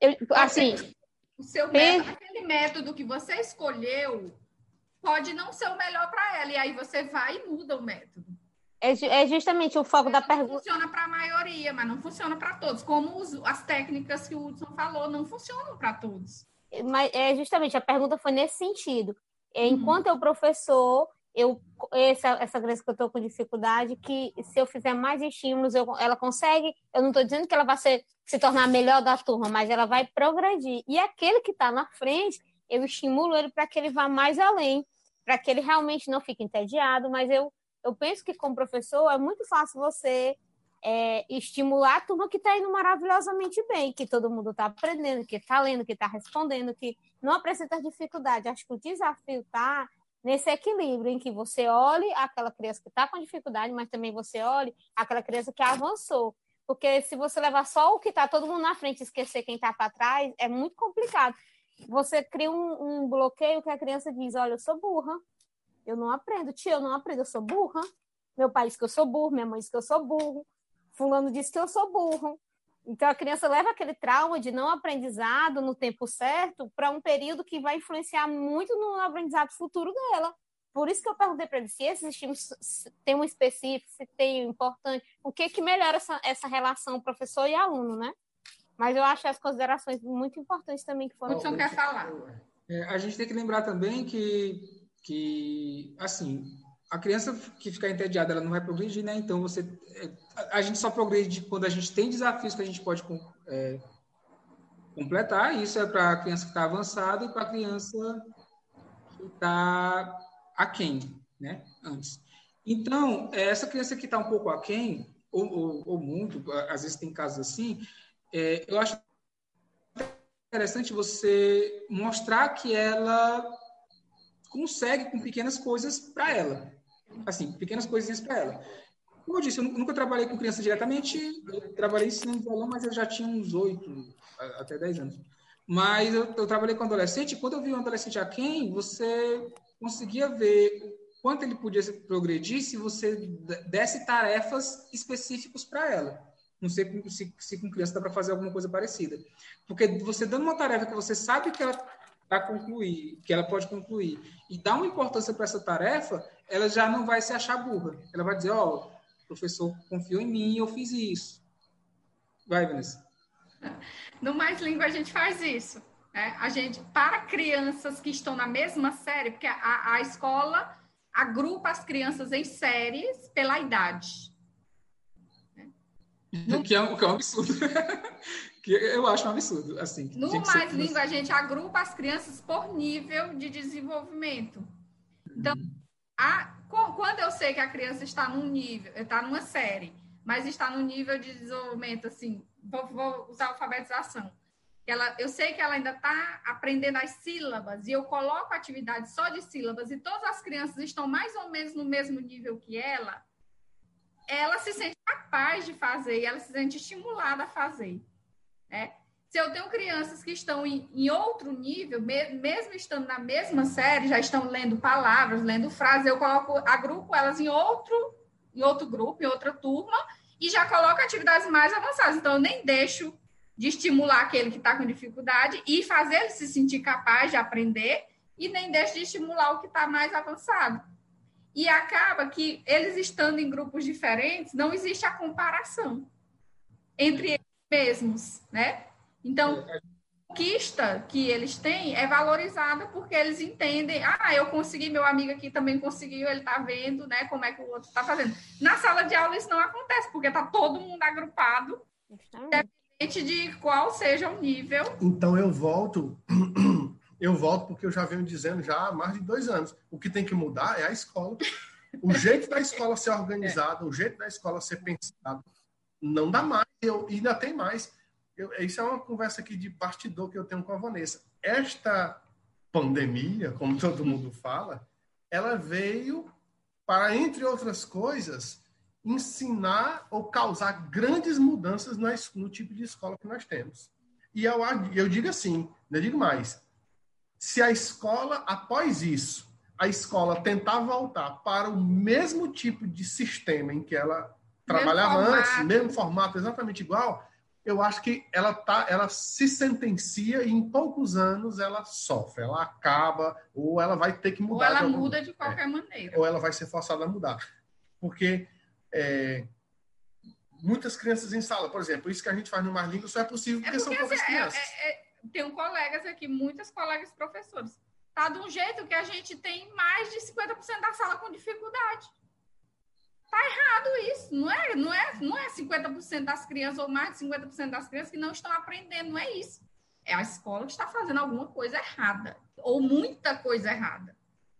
eu, assim... O seu método, aquele método que você escolheu pode não ser o melhor para ela, e aí você vai e muda o método. É, é justamente o foco da pergunta. Funciona para a maioria, mas não funciona para todos. Como os, as técnicas que o Hudson falou, não funcionam para todos. Mas é justamente a pergunta foi nesse sentido. Enquanto uhum. eu professor, eu essa, essa criança que eu estou com dificuldade, que se eu fizer mais estímulos, eu, ela consegue. Eu não estou dizendo que ela vai ser, se tornar melhor da turma, mas ela vai progredir. E aquele que está na frente, eu estimulo ele para que ele vá mais além, para que ele realmente não fique entediado. Mas eu, eu penso que, como professor, é muito fácil você é, estimular a turma que está indo maravilhosamente bem, que todo mundo está aprendendo, que está lendo, que está respondendo, que não apresenta dificuldade. Acho que o desafio está nesse equilíbrio em que você olhe aquela criança que está com dificuldade, mas também você olhe aquela criança que avançou. Porque se você levar só o que está todo mundo na frente e esquecer quem está para trás, é muito complicado. Você cria um, um, bloqueio que a criança diz: Olha, eu sou burra, eu não aprendo. Tia, eu não aprendo, eu sou burra. Meu pai diz que eu sou burro, minha mãe diz que eu sou burro. Fulano diz que eu sou burro. Então a criança leva aquele trauma de não aprendizado no tempo certo para um período que vai influenciar muito no aprendizado futuro dela. Por isso que eu perguntei para ele se esses estímulos tem um específico, se tem um importante, o que que melhora essa, essa relação professor e aluno, né? Mas eu acho as considerações muito importantes também que foram. O que quer falar? É, a gente tem que lembrar também que, que assim, a criança que ficar entediada, ela não vai progredir, né? Então, você, é, a gente só progride quando a gente tem desafios que a gente pode é, completar. Isso é para a criança que está avançada e para a criança que está aquém, né? Antes. Então, é, essa criança que está um pouco aquém, ou, ou, ou muito, às vezes tem casos assim, é, eu acho interessante você mostrar que ela consegue com pequenas coisas para ela assim, pequenas coisinhas para ela. Como eu disse, eu nunca trabalhei com criança diretamente, eu trabalhei ensinando violão, mas eu já tinha uns oito, até dez anos. Mas eu, eu, trabalhei com adolescente, e quando eu vi um adolescente a quem, você conseguia ver quanto ele podia progredir se você desse tarefas específicas para ela. Não sei se, se com criança dá para fazer alguma coisa parecida. Porque você dando uma tarefa que você sabe que ela para concluir, que ela pode concluir, e dá uma importância para essa tarefa, ela já não vai se achar burra. Ela vai dizer, ó, oh, o professor confiou em mim e eu fiz isso. Vai, Vanessa. No Mais Língua a gente faz isso. Né? A gente, para crianças que estão na mesma série, porque a, a escola agrupa as crianças em séries pela idade. No... Que, é um, que é um absurdo. que eu acho um absurdo. Assim, no Mais Língua, a gente agrupa as crianças por nível de desenvolvimento. Então. A, quando eu sei que a criança está num nível, está numa série, mas está num nível de desenvolvimento, assim, vou, vou usar alfabetização. Ela, eu sei que ela ainda está aprendendo as sílabas e eu coloco atividade só de sílabas e todas as crianças estão mais ou menos no mesmo nível que ela, ela se sente capaz de fazer e ela se sente estimulada a fazer. Né? Se eu tenho crianças que estão em, em outro nível, me, mesmo estando na mesma série, já estão lendo palavras, lendo frases, eu coloco, agrupo elas em outro, em outro grupo, em outra turma, e já coloco atividades mais avançadas. Então, eu nem deixo de estimular aquele que está com dificuldade e fazer ele se sentir capaz de aprender, e nem deixo de estimular o que está mais avançado. E acaba que eles estando em grupos diferentes, não existe a comparação entre eles mesmos, né? Então, a conquista que eles têm é valorizada porque eles entendem, ah, eu consegui, meu amigo aqui também conseguiu, ele está vendo, né, como é que o outro está fazendo. Na sala de aula isso não acontece, porque está todo mundo agrupado, independente de qual seja o nível. Então eu volto eu volto porque eu já venho dizendo já há mais de dois anos. O que tem que mudar é a escola. O jeito da escola ser organizada, o jeito da escola ser pensado, não dá mais. Eu, ainda tem mais. Eu, isso é uma conversa aqui de partidor que eu tenho com a Vanessa. Esta pandemia, como todo mundo fala, ela veio para, entre outras coisas, ensinar ou causar grandes mudanças no, tipo de escola que nós temos. E eu, eu digo assim, eu digo mais, se a escola, após isso, a escola tentar voltar para o mesmo tipo de sistema em que ela trabalhava mesmo antes, mesmo formato exatamente igual, eu acho que ela tá, ela se sentencia e em poucos anos ela sofre, ela acaba ou ela vai ter que mudar. Ou ela de muda de qualquer é, maneira. Ou ela vai ser forçada a mudar, porque é, muitas crianças em sala, por exemplo, isso que a gente faz no Mais Língua só é possível porque, é porque são poucas assim, é, crianças. É, é tenho colegas aqui, muitas colegas professores. Tá de um jeito que a gente tem mais de 50% da sala com dificuldade. Tá errado isso. Não é, não é, não é 50% das crianças ou mais de 50% das crianças que não estão aprendendo, não é isso. É a escola que está fazendo alguma coisa errada ou muita coisa errada.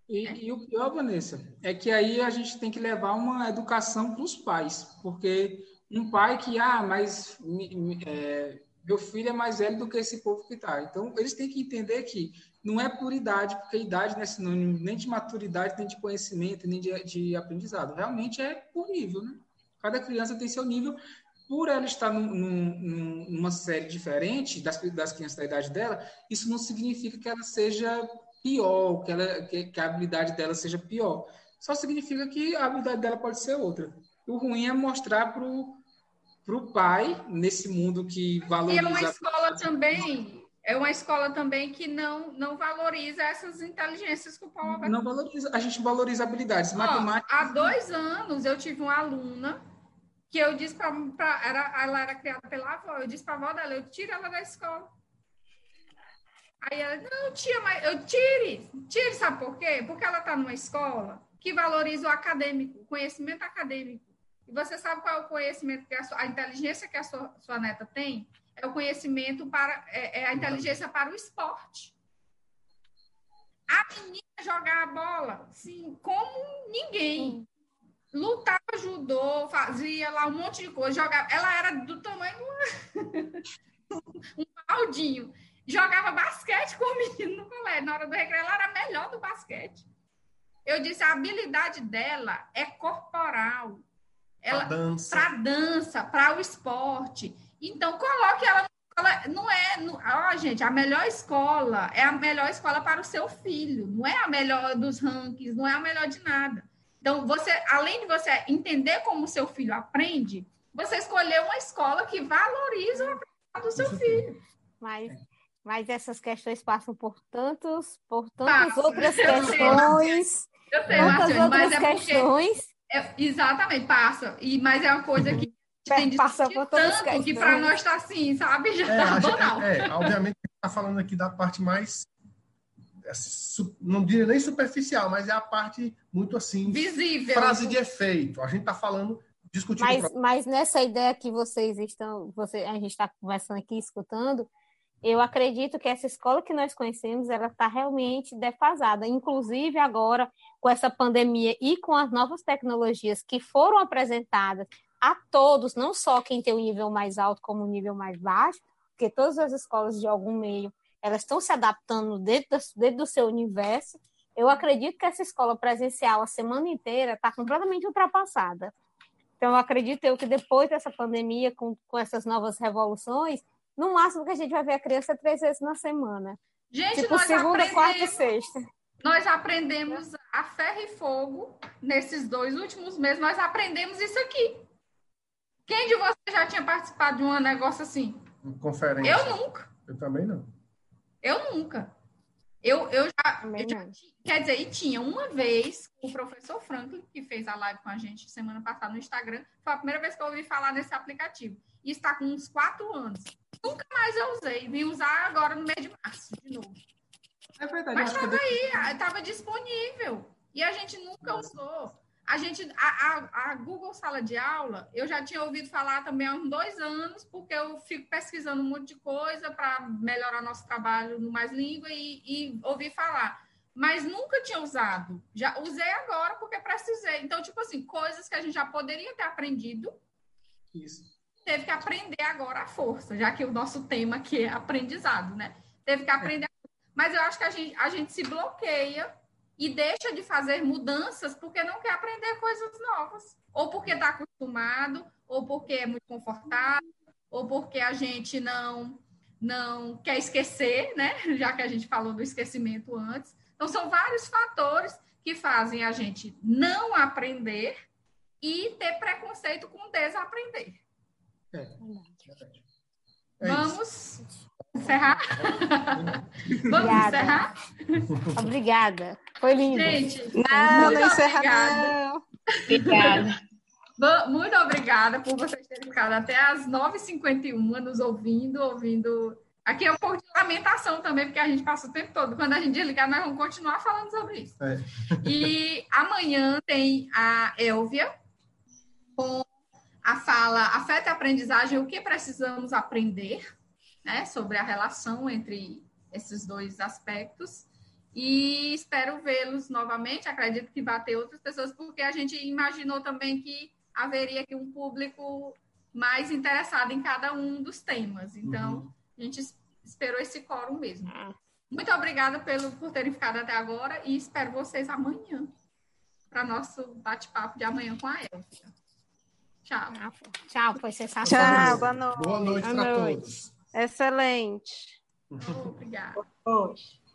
E, é. e, o pior, Vanessa, é que aí a gente tem que levar uma educação para os pais, porque um pai que, ah, mas é, meu filho é mais velho do que esse povo que está. Então, eles têm que entender que não é por idade, porque idade não é sinônimo nem de maturidade, nem de conhecimento, nem de, de aprendizado. Realmente é por nível, né? Cada criança tem seu nível. Por ela estar num, num, numa série diferente das, das crianças da idade dela, isso não significa que ela seja pior, que, ela, que, que a habilidade dela seja pior. Só significa que a habilidade dela pode ser outra. O ruim é mostrar para o pai nesse mundo que valoriza. E é uma escola também, é uma escola também que não não valoriza essas inteligências que o Paulo Não valoriza, a gente valoriza habilidades matemáticas. Há dois anos eu tive uma aluna que eu disse para era ela era criada pela avó, eu disse para a avó dela, eu tiro ela da escola. Aí ela, não, tia, mas eu tire, tire, sabe por quê? Porque ela está numa escola que valoriza o acadêmico, o conhecimento acadêmico. E você sabe qual é o conhecimento que a, sua, a inteligência que a sua, sua, neta tem? É o conhecimento para é, é a inteligência para o esporte. A menina jogar a bola, sim, como ninguém. Lutava judô, fazia lá um monte de coisa, jogava. Ela era do tamanho um baldinho. Jogava basquete com o menino no colégio. Na hora do recreio, ela era melhor do basquete. Eu disse, a habilidade dela é corporal ela para dança, para o esporte. Então coloque ela não é, não, ó, gente, a melhor escola é a melhor escola para o seu filho, não é a melhor dos rankings, não é a melhor de nada. Então, você, além de você entender como o seu filho aprende, você escolheu uma escola que valoriza o aprendizado do seu filho. Mas, mas essas questões passam por tantos, por tantas Passa, outras questões, eu sei, tantas outras é questões é, exatamente, passa. E, mas é uma coisa que tem de passa por tanto que para nós está assim, sabe? Já é, tá banal. É, é, obviamente, está falando aqui da parte mais é, não diria nem superficial, mas é a parte muito assim visível, frase de efeito. A gente está falando discutindo. Mas, mas nessa ideia que vocês estão, você, a gente está conversando aqui, escutando, eu acredito que essa escola que nós conhecemos, ela está realmente defasada. Inclusive agora, com essa pandemia e com as novas tecnologias que foram apresentadas a todos, não só quem tem o nível mais alto como o nível mais baixo, porque todas as escolas de algum meio, elas estão se adaptando dentro, dentro do seu universo. Eu acredito que essa escola presencial a semana inteira está completamente ultrapassada. Então, eu acredito eu que depois dessa pandemia, com, com essas novas revoluções, no máximo que a gente vai ver a criança três vezes na semana. Gente, tipo, segunda, quarta e sexta. Nós aprendemos a ferro e fogo nesses dois últimos meses. Nós aprendemos isso aqui. Quem de vocês já tinha participado de um negócio assim? Conferência. Eu nunca. Eu também não. Eu nunca. Eu, eu já, eu já quer dizer, e tinha uma vez o professor Franklin, que fez a live com a gente semana passada no Instagram, foi a primeira vez que eu ouvi falar nesse aplicativo. E está com uns quatro anos. Nunca mais eu usei. Vim usar agora no mês de março, de novo. É verdade. Mas estava aí, estava disponível. E a gente nunca usou. A gente, a, a, a, Google Sala de Aula, eu já tinha ouvido falar também há uns dois anos, porque eu fico pesquisando um monte de coisa para melhorar nosso trabalho no Mais Língua e, e ouvi falar. Mas nunca tinha usado. Já usei agora porque precisei. Então, tipo assim, coisas que a gente já poderia ter aprendido. Isso teve que aprender agora a força, já que o nosso tema aqui é aprendizado, né? Teve que aprender. Mas eu acho que a gente, a gente se bloqueia e deixa de fazer mudanças porque não quer aprender coisas novas. Ou porque está acostumado, ou porque é muito confortável, ou porque a gente não, não quer esquecer, né? Já que a gente falou do esquecimento antes. Então, são vários fatores que fazem a gente não aprender e ter preconceito com desaprender. É, é Vamos encerrar? Vamos obrigada. encerrar? Obrigada. Foi lindo. Gente, não, não encerra não. Obrigada. Muito obrigada por vocês terem ficado até as 9h51 nos ouvindo, ouvindo. Aqui é um pouco de lamentação também, porque a gente passa o tempo todo. Quando a gente desligar, nós vamos continuar falando sobre isso. É. E amanhã tem a Elvia com a fala afeta a aprendizagem, o que precisamos aprender, né, sobre a relação entre esses dois aspectos. E espero vê-los novamente. Acredito que vai ter outras pessoas, porque a gente imaginou também que haveria aqui um público mais interessada em cada um dos temas. Então, uhum. a gente esperou esse quórum mesmo. Ah. Muito obrigada pelo, por terem ficado até agora e espero vocês amanhã para nosso bate-papo de amanhã com a Elsa. Tchau. Tchau, foi sensacional. Tchau, boa noite. Boa noite para todos. Excelente. Obrigada. Noite.